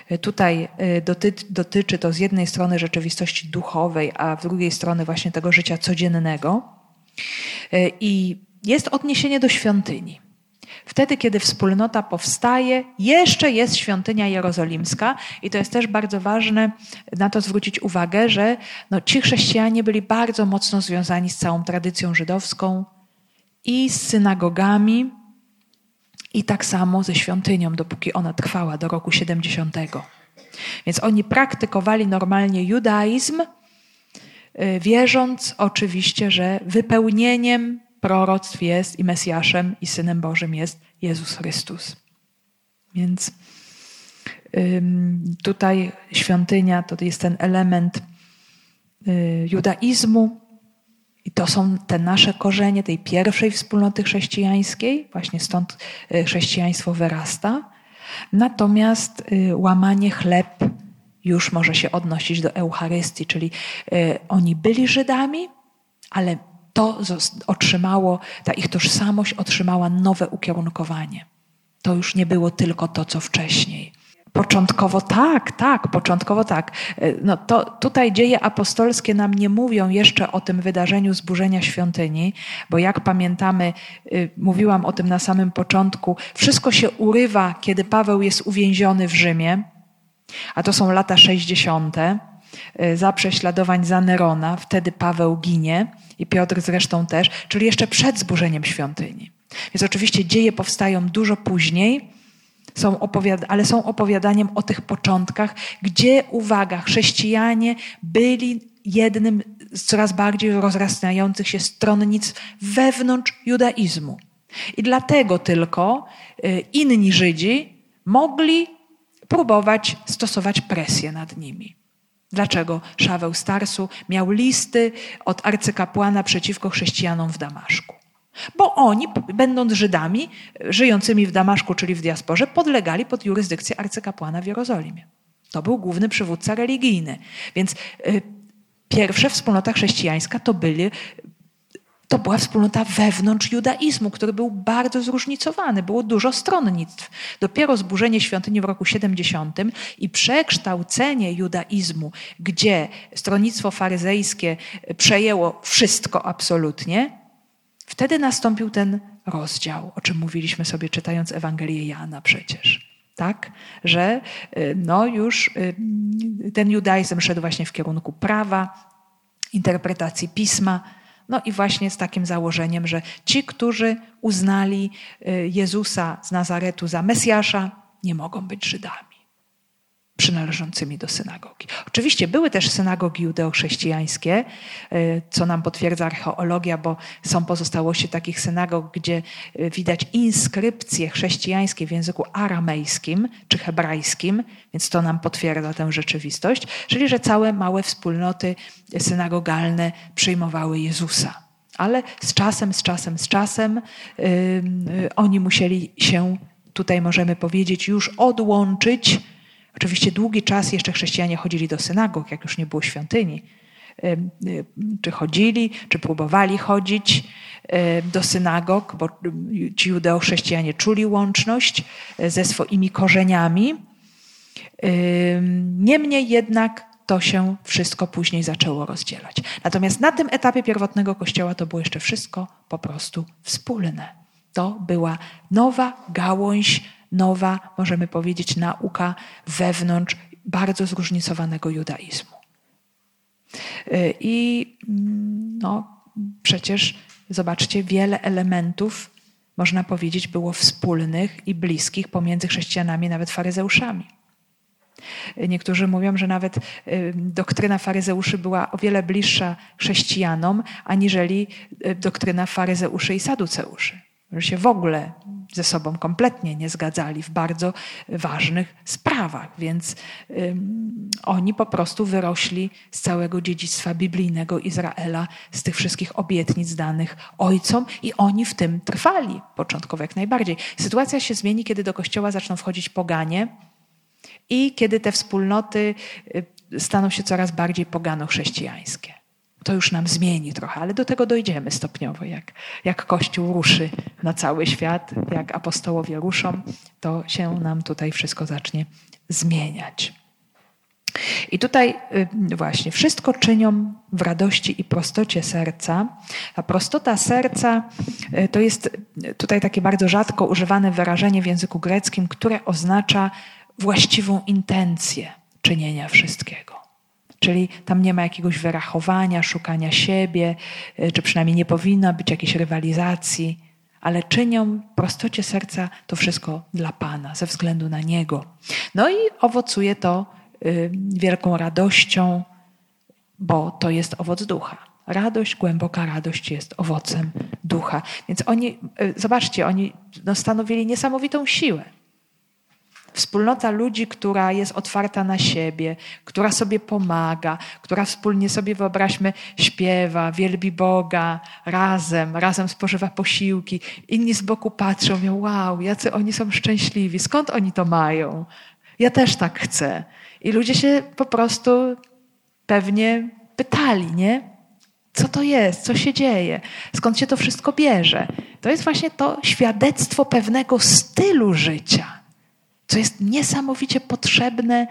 E, tutaj e, dotyczy, dotyczy to z jednej strony rzeczywistości duchowej, a z drugiej strony właśnie tego życia codziennego. I jest odniesienie do świątyni. Wtedy, kiedy wspólnota powstaje, jeszcze jest świątynia jerozolimska, i to jest też bardzo ważne na to zwrócić uwagę, że no, ci chrześcijanie byli bardzo mocno związani z całą tradycją żydowską i z synagogami, i tak samo ze świątynią, dopóki ona trwała do roku 70. Więc oni praktykowali normalnie judaizm, y, wierząc oczywiście, że wypełnieniem proroctw jest i Mesjaszem i Synem Bożym jest Jezus Chrystus. Więc tutaj świątynia to jest ten element y, judaizmu, i to są te nasze korzenie tej pierwszej wspólnoty chrześcijańskiej, właśnie stąd y, chrześcijaństwo wyrasta. Natomiast y, łamanie chleb już może się odnosić do Eucharystii, czyli y, oni byli Żydami, ale to otrzymało, ta ich tożsamość otrzymała nowe ukierunkowanie. To już nie było tylko to, co wcześniej. Początkowo tak, tak, początkowo tak. E, no to tutaj dzieje apostolskie nam nie mówią jeszcze o tym wydarzeniu zburzenia świątyni, bo jak pamiętamy, y, mówiłam o tym na samym początku, wszystko się urywa, kiedy Paweł jest uwięziony w Rzymie, a to są lata 60. Y, za prześladowań za Nerona, wtedy Paweł ginie i Piotr zresztą też, czyli jeszcze przed zburzeniem świątyni. Więc oczywiście dzieje powstają dużo później, są opowiad- ale są opowiadaniem o tych początkach, gdzie, uwaga, chrześcijanie byli jednym z coraz bardziej rozrastających się stronnic wewnątrz judaizmu. I dlatego tylko y, inni Żydzi mogli próbować stosować presję nad nimi. Dlaczego Szaweł Starsu miał listy od arcykapłana przeciwko chrześcijanom w Damaszku? Bo oni, będąc Żydami, żyjącymi w Damaszku, czyli w diasporze, podlegali pod jurysdykcję arcykapłana w Jerozolimie. To był główny przywódca religijny. Więc y, pierwsza wspólnota chrześcijańska to byli to była wspólnota wewnątrz judaizmu, który był bardzo zróżnicowany. Było dużo stronnictw. Dopiero zburzenie świątyni w roku 70 i przekształcenie judaizmu, gdzie stronnictwo faryzejskie przejęło wszystko absolutnie, Wtedy nastąpił ten rozdział, o czym mówiliśmy sobie czytając Ewangelię Jana przecież. Tak, że y, no już y, ten judaizm szedł właśnie w kierunku prawa, interpretacji pisma, no i właśnie z takim założeniem, że ci, którzy uznali y, Jezusa z Nazaretu za Mesjasza, nie mogą być Żydami. Przynależącymi do synagogi. Oczywiście były też synagogi judeochrześcijańskie, y, co nam potwierdza archeologia, bo są pozostałości takich synagog, gdzie y, widać inskrypcje chrześcijańskie w języku aramejskim czy hebrajskim, więc to nam potwierdza tę rzeczywistość, czyli że całe małe wspólnoty synagogalne przyjmowały Jezusa. Ale z czasem, z czasem, z czasem yy, oni musieli się, tutaj możemy powiedzieć, już odłączyć Oczywiście długi czas jeszcze chrześcijanie chodzili do synagog, jak już nie było świątyni. Czy chodzili, czy próbowali chodzić do synagog, bo ci judeo-chrześcijanie czuli łączność e, ze swoimi korzeniami. Niemniej jednak to się wszystko później zaczęło rozdzielać. Natomiast na tym etapie pierwotnego kościoła to było jeszcze wszystko po prostu wspólne. To była nowa gałąź nowa, możemy powiedzieć, nauka wewnątrz bardzo zróżnicowanego judaizmu. Y, I mm, no, przecież zobaczcie, wiele elementów, można powiedzieć, było wspólnych i bliskich pomiędzy chrześcijanami, nawet faryzeuszami. Y, niektórzy mówią, że nawet y, doktryna faryzeuszy była o wiele bliższa chrześcijanom, aniżeli doktryna faryzeuszy i saduceuszy że się w ogóle ze sobą kompletnie nie zgadzali w bardzo ważnych sprawach, więc um, oni po prostu wyrośli z całego dziedzictwa biblijnego Izraela, z tych wszystkich obietnic danych ojcom i oni w tym trwali początkowo jak najbardziej. Sytuacja się zmieni, kiedy do kościoła zaczną wchodzić poganie i kiedy te wspólnoty y, staną się coraz bardziej pogano-chrześcijańskie to już nam zmieni trochę, ale do tego dojdziemy stopniowo. Jak, jak Kościół ruszy na cały świat, jak apostołowie ruszą, to się nam tutaj wszystko zacznie zmieniać. I tutaj y, właśnie wszystko czynią w radości i prostocie serca. A prostota serca y, to jest tutaj takie bardzo rzadko używane wyrażenie w języku greckim, które oznacza właściwą intencję czynienia wszystkiego. Czyli tam nie ma jakiegoś wyrachowania, szukania siebie, y, czy przynajmniej nie powinno być jakiejś rywalizacji, ale czynią w prostocie serca to wszystko dla Pana, ze względu na Niego. No i owocuje to y, wielką radością, bo to jest owoc ducha. Radość, głęboka radość jest owocem ducha. Więc oni, y, zobaczcie, oni no, stanowili niesamowitą siłę. Wspólnota ludzi, która jest otwarta na siebie, która sobie pomaga, która wspólnie sobie, wyobraźmy, śpiewa, wielbi Boga razem, razem spożywa posiłki. Inni z boku patrzą, mówią, wow, jacy oni są szczęśliwi, skąd oni to mają? Ja też tak chcę. I ludzie się po prostu pewnie pytali, nie? Co to jest? Co się dzieje? Skąd się to wszystko bierze? To jest właśnie to świadectwo pewnego stylu życia co jest niesamowicie potrzebne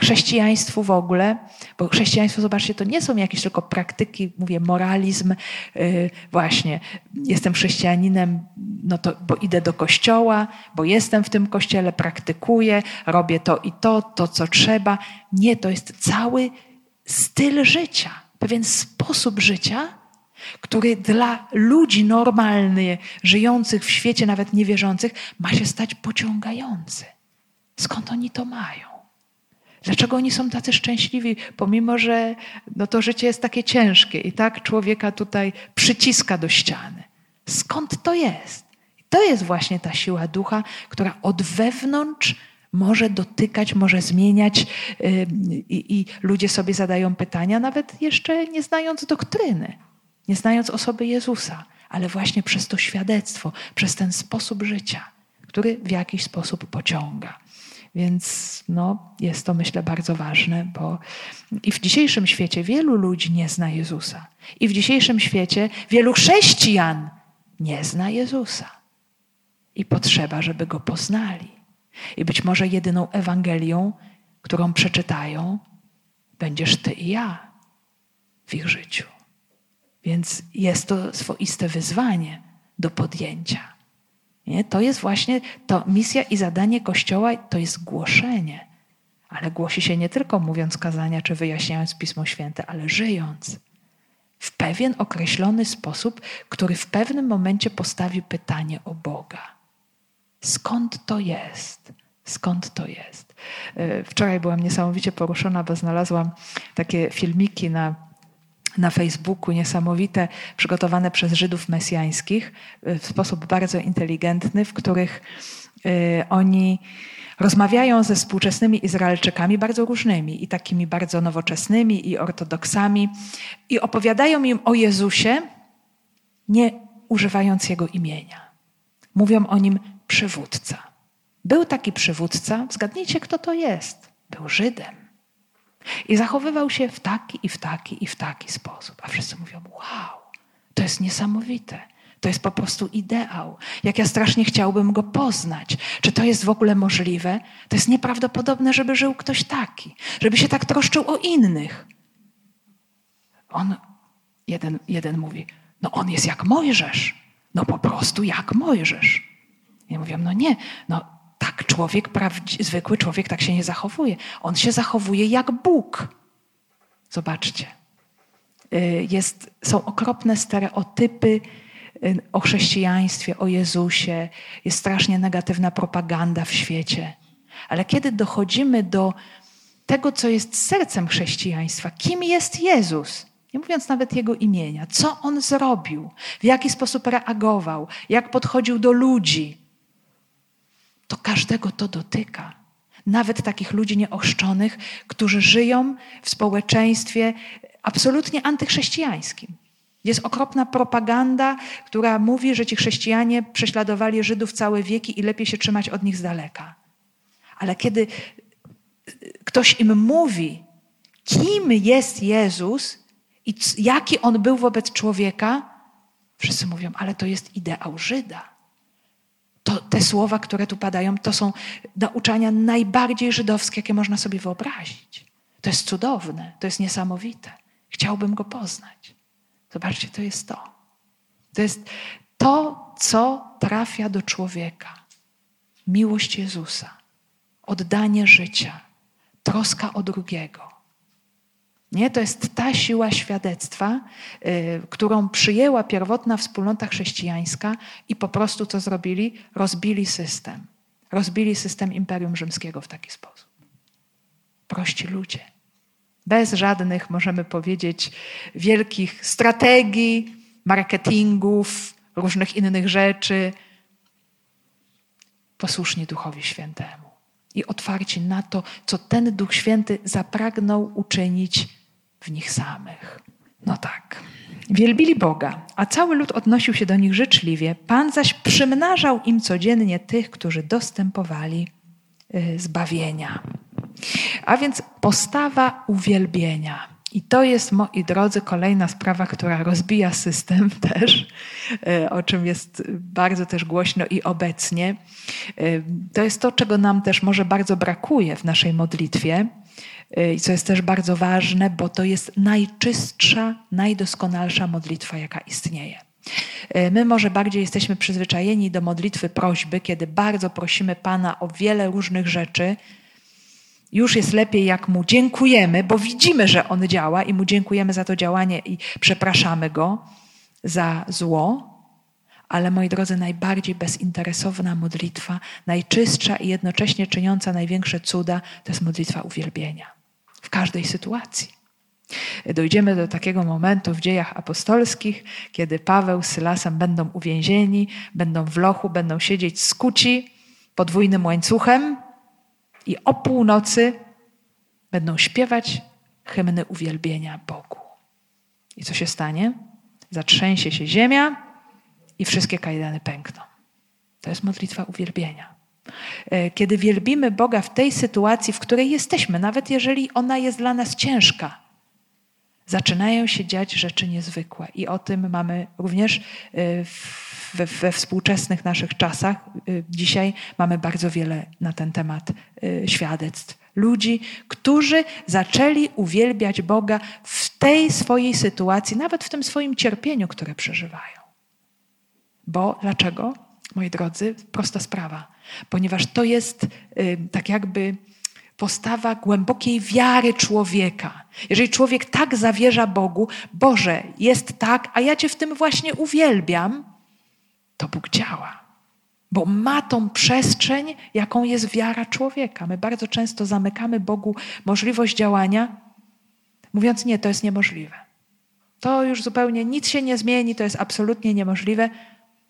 chrześcijaństwu w ogóle, bo chrześcijaństwo, zobaczcie, to nie są jakieś tylko praktyki, mówię, moralizm, yy, właśnie, jestem chrześcijaninem, no to, bo idę do kościoła, bo jestem w tym kościele, praktykuję, robię to i to, to co trzeba. Nie, to jest cały styl życia, pewien sposób życia, który dla ludzi normalnych, żyjących w świecie, nawet niewierzących, ma się stać pociągający. Skąd oni to mają? Dlaczego oni są tacy szczęśliwi, pomimo że no to życie jest takie ciężkie i tak człowieka tutaj przyciska do ściany? Skąd to jest? To jest właśnie ta siła ducha, która od wewnątrz może dotykać, może zmieniać yy, i ludzie sobie zadają pytania, nawet jeszcze nie znając doktryny, nie znając osoby Jezusa, ale właśnie przez to świadectwo, przez ten sposób życia, który w jakiś sposób pociąga. Więc no, jest to, myślę, bardzo ważne, bo i w dzisiejszym świecie wielu ludzi nie zna Jezusa. I w dzisiejszym świecie wielu chrześcijan nie zna Jezusa. I potrzeba, żeby go poznali. I być może jedyną Ewangelią, którą przeczytają, będziesz ty i ja w ich życiu. Więc jest to swoiste wyzwanie do podjęcia. Nie? To jest właśnie to misja i zadanie Kościoła, to jest głoszenie. Ale głosi się nie tylko mówiąc kazania czy wyjaśniając Pismo Święte, ale żyjąc w pewien określony sposób, który w pewnym momencie postawi pytanie o Boga. Skąd to jest? Skąd to jest? E, wczoraj byłam niesamowicie poruszona, bo znalazłam takie filmiki na, na Facebooku, niesamowite, przygotowane przez Żydów mesjańskich e, w sposób bardzo inteligentny, w których e, oni rozmawiają ze współczesnymi Izraelczykami bardzo różnymi i takimi bardzo nowoczesnymi i ortodoksami i opowiadają im o Jezusie, nie używając Jego imienia. Mówią o Nim przywódca. Był taki przywódca, zgadnijcie kto to jest. Był Żydem. I zachowywał się w taki i w taki i w taki sposób. A wszyscy mówią: Wow, to jest niesamowite. To jest po prostu ideał. Jak ja strasznie chciałbym go poznać. Czy to jest w ogóle możliwe? To jest nieprawdopodobne, żeby żył ktoś taki, żeby się tak troszczył o innych. On, jeden, jeden mówi, no on jest jak Mojżesz. No po prostu jak Mojżesz. Ja mówię, no nie, no tak człowiek, zwykły człowiek tak się nie zachowuje. On się zachowuje jak Bóg. Zobaczcie. Y, jest, są okropne stereotypy y, o chrześcijaństwie, o Jezusie. Jest strasznie negatywna propaganda w świecie. Ale kiedy dochodzimy do tego, co jest sercem chrześcijaństwa, kim jest Jezus, nie mówiąc nawet jego imienia, co on zrobił, w jaki sposób reagował, jak podchodził do ludzi, to każdego to dotyka. Nawet takich ludzi nieochrzczonych, którzy żyją w społeczeństwie absolutnie antychrześcijańskim. Jest okropna propaganda, która mówi, że ci chrześcijanie prześladowali Żydów całe wieki i lepiej się trzymać od nich z daleka. Ale kiedy ktoś im mówi, kim jest Jezus i jaki on był wobec człowieka, wszyscy mówią, ale to jest ideał Żyda to te słowa, które tu padają, to są nauczania najbardziej żydowskie, jakie można sobie wyobrazić. To jest cudowne, to jest niesamowite. Chciałbym go poznać. Zobaczcie, to jest to. To jest to, co trafia do człowieka. Miłość Jezusa, oddanie życia, troska o drugiego. Nie? To jest ta siła świadectwa, y, którą przyjęła pierwotna wspólnota chrześcijańska i po prostu co zrobili? Rozbili system. Rozbili system Imperium Rzymskiego w taki sposób. Prości ludzie. Bez żadnych, możemy powiedzieć, wielkich strategii, marketingów, różnych innych rzeczy. Posłuszni Duchowi Świętemu i otwarci na to, co ten Duch Święty zapragnął uczynić w nich samych. No tak. Wielbili Boga, a cały lud odnosił się do nich życzliwie. Pan zaś przymnażał im codziennie tych, którzy dostępowali y, zbawienia. A więc postawa uwielbienia. I to jest, moi drodzy, kolejna sprawa, która rozbija system też, y, o czym jest bardzo też głośno i obecnie. Y, to jest to, czego nam też może bardzo brakuje w naszej modlitwie I co jest też bardzo ważne, bo to jest najczystsza, najdoskonalsza modlitwa, jaka istnieje. Y, my może bardziej jesteśmy przyzwyczajeni do modlitwy prośby, kiedy bardzo prosimy Pana o wiele różnych rzeczy. Już jest lepiej, jak Mu dziękujemy, bo widzimy, że On działa i Mu dziękujemy za to działanie i przepraszamy Go za zło. Ale moi drodzy, najbardziej bezinteresowna modlitwa, najczystsza i jednocześnie czyniąca największe cuda, to jest modlitwa uwielbienia w każdej sytuacji. Dojdziemy do takiego momentu w dziejach apostolskich, kiedy Paweł z Sylasem będą uwięzieni, będą w lochu, będą siedzieć skuci podwójnym łańcuchem i o północy będą śpiewać hymny uwielbienia Bogu. I co się stanie? Zatrzęsie się ziemia i wszystkie kajdany pękną. To jest modlitwa uwielbienia. E, kiedy wielbimy Boga w tej sytuacji, w której jesteśmy, nawet jeżeli ona jest dla nas ciężka, zaczynają się dziać rzeczy niezwykłe. I o tym mamy również e, we, we współczesnych naszych czasach. E, dzisiaj mamy bardzo wiele na ten temat świadectw. Ludzi, którzy zaczęli uwielbiać Boga w tej swojej sytuacji, nawet w tym swoim cierpieniu, które przeżywają. Bo dlaczego? Moi drodzy, prosta sprawa ponieważ to jest tak jakby postawa głębokiej wiary człowieka. Jeżeli człowiek tak zawierza Bogu, Boże, jest tak, a ja Cię w tym właśnie uwielbiam, to Bóg działa. bo ma tą przestrzeń, jaką jest wiara człowieka. My bardzo często zamykamy Bogu możliwość działania, mówiąc: Nie, to jest niemożliwe. To już zupełnie nic się nie zmieni, to jest absolutnie niemożliwe.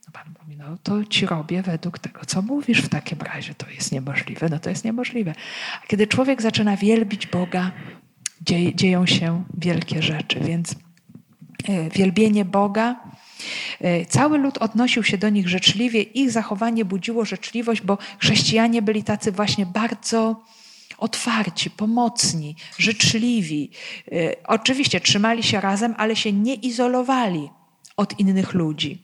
No Pan mówi: No to ci robię według tego, co mówisz w takim razie. To jest niemożliwe, no to jest niemożliwe. A kiedy człowiek zaczyna wielbić Boga, dzieją się wielkie rzeczy. Więc e, wielbienie Boga E, cały lud odnosił się do nich życzliwie, ich zachowanie budziło życzliwość, bo chrześcijanie byli tacy właśnie bardzo otwarci, pomocni, życzliwi. E, oczywiście trzymali się razem, ale się nie izolowali od innych ludzi.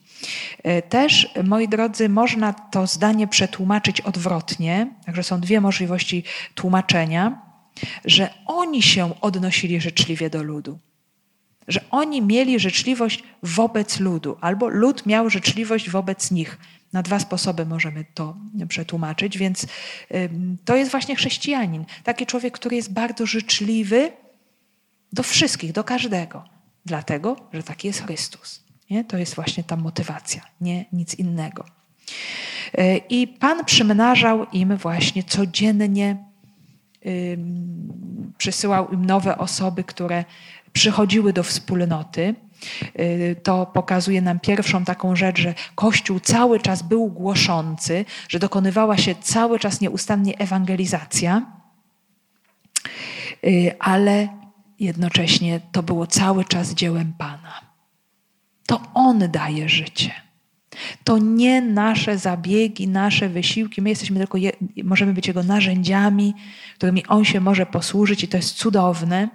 E, też, moi drodzy, można to zdanie przetłumaczyć odwrotnie, także są dwie możliwości tłumaczenia, że oni się odnosili życzliwie do ludu że oni mieli życzliwość wobec ludu, albo lud miał życzliwość wobec nich. Na dwa sposoby możemy to przetłumaczyć, więc to jest właśnie chrześcijanin. Taki człowiek, który jest bardzo życzliwy do wszystkich, do każdego, dlatego, że taki jest Chrystus. Nie? To jest właśnie ta motywacja, nie nic innego. E, I Pan przymnażał im właśnie codziennie, przysyłał im nowe osoby, które przychodziły do wspólnoty. Y, to pokazuje nam pierwszą taką rzecz, że Kościół cały czas był głoszący, że dokonywała się cały czas nieustannie ewangelizacja, y, ale jednocześnie to było cały czas dziełem Pana. To On daje życie. To nie nasze zabiegi, nasze wysiłki. My jesteśmy tylko, je, możemy być Jego narzędziami, którymi On się może posłużyć i to jest cudowne.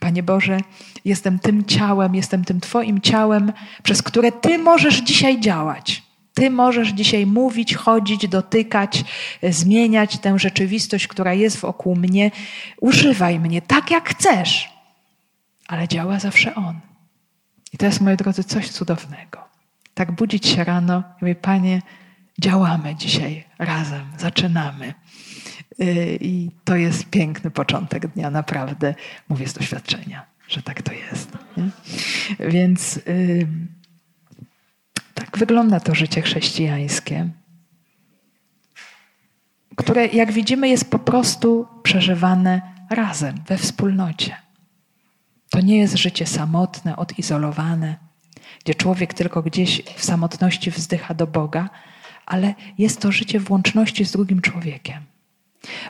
Panie Boże, jestem tym ciałem, jestem tym Twoim ciałem, przez które Ty możesz dzisiaj działać. Ty możesz dzisiaj mówić, chodzić, dotykać, zmieniać tę rzeczywistość, która jest wokół mnie. Używaj mnie tak, jak chcesz, ale działa zawsze On. To jest, moi drodzy, coś cudownego. Tak budzić się rano i mówię, Panie, działamy dzisiaj razem, zaczynamy. Y, I to jest piękny początek dnia, naprawdę mówię z doświadczenia, że tak to jest. Nie? Więc tak wygląda to życie chrześcijańskie, które, jak widzimy, jest po prostu przeżywane razem, we wspólnocie. To nie jest życie samotne, odizolowane, gdzie człowiek tylko gdzieś w samotności wzdycha do Boga, ale jest to życie w łączności z drugim człowiekiem.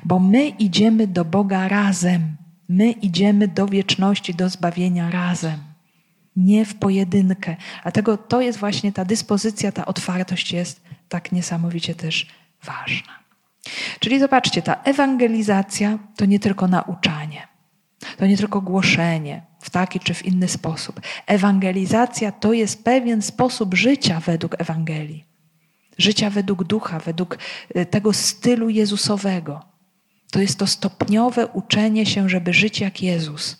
Bo my idziemy do Boga razem. My idziemy do wieczności, do zbawienia razem. Nie w pojedynkę. Dlatego to jest właśnie ta dyspozycja, ta otwartość jest tak niesamowicie też ważna. Czyli zobaczcie, ta ewangelizacja to nie tylko nauczanie, to nie tylko głoszenie w taki czy w inny sposób. Ewangelizacja to jest pewien sposób życia według Ewangelii życia według ducha, według y, tego stylu Jezusowego. To jest to stopniowe uczenie się, żeby żyć jak Jezus.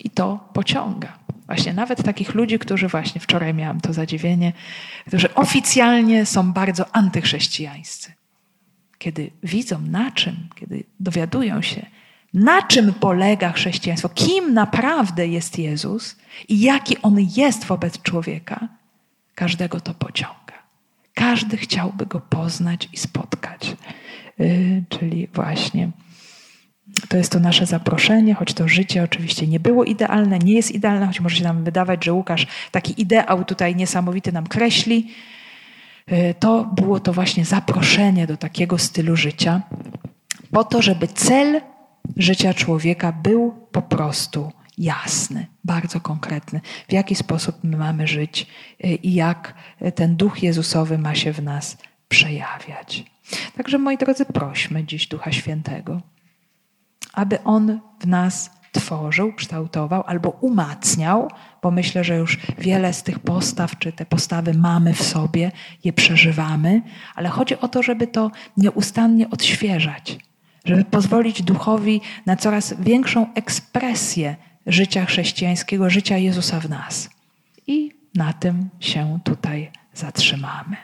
I to pociąga. Właśnie nawet takich ludzi, którzy właśnie wczoraj miałam to zadziwienie, którzy oficjalnie są bardzo antychrześcijańscy. Kiedy widzą na czym, kiedy dowiadują się, na czym polega chrześcijaństwo, kim naprawdę jest Jezus i jaki on jest wobec człowieka, każdego to pociąga. Każdy chciałby go poznać i spotkać. Yy, czyli właśnie to jest to nasze zaproszenie, choć to życie oczywiście nie było idealne, nie jest idealne, choć może się nam wydawać, że Łukasz taki ideał tutaj niesamowity nam kreśli. Yy, to było to właśnie zaproszenie do takiego stylu życia, po to, żeby cel życia człowieka był po prostu jasny, bardzo konkretny, w jaki sposób my mamy żyć y, i jak ten duch Jezusowy ma się w nas przejawiać. Także moi drodzy, prośmy dziś Ducha Świętego, aby On w nas tworzył, kształtował albo umacniał, bo myślę, że już wiele z tych postaw, czy te postawy mamy w sobie, je przeżywamy, ale chodzi o to, żeby to nieustannie odświeżać, żeby pozwolić duchowi na coraz większą ekspresję życia chrześcijańskiego, życia Jezusa w nas. I na tym się tutaj zatrzymamy.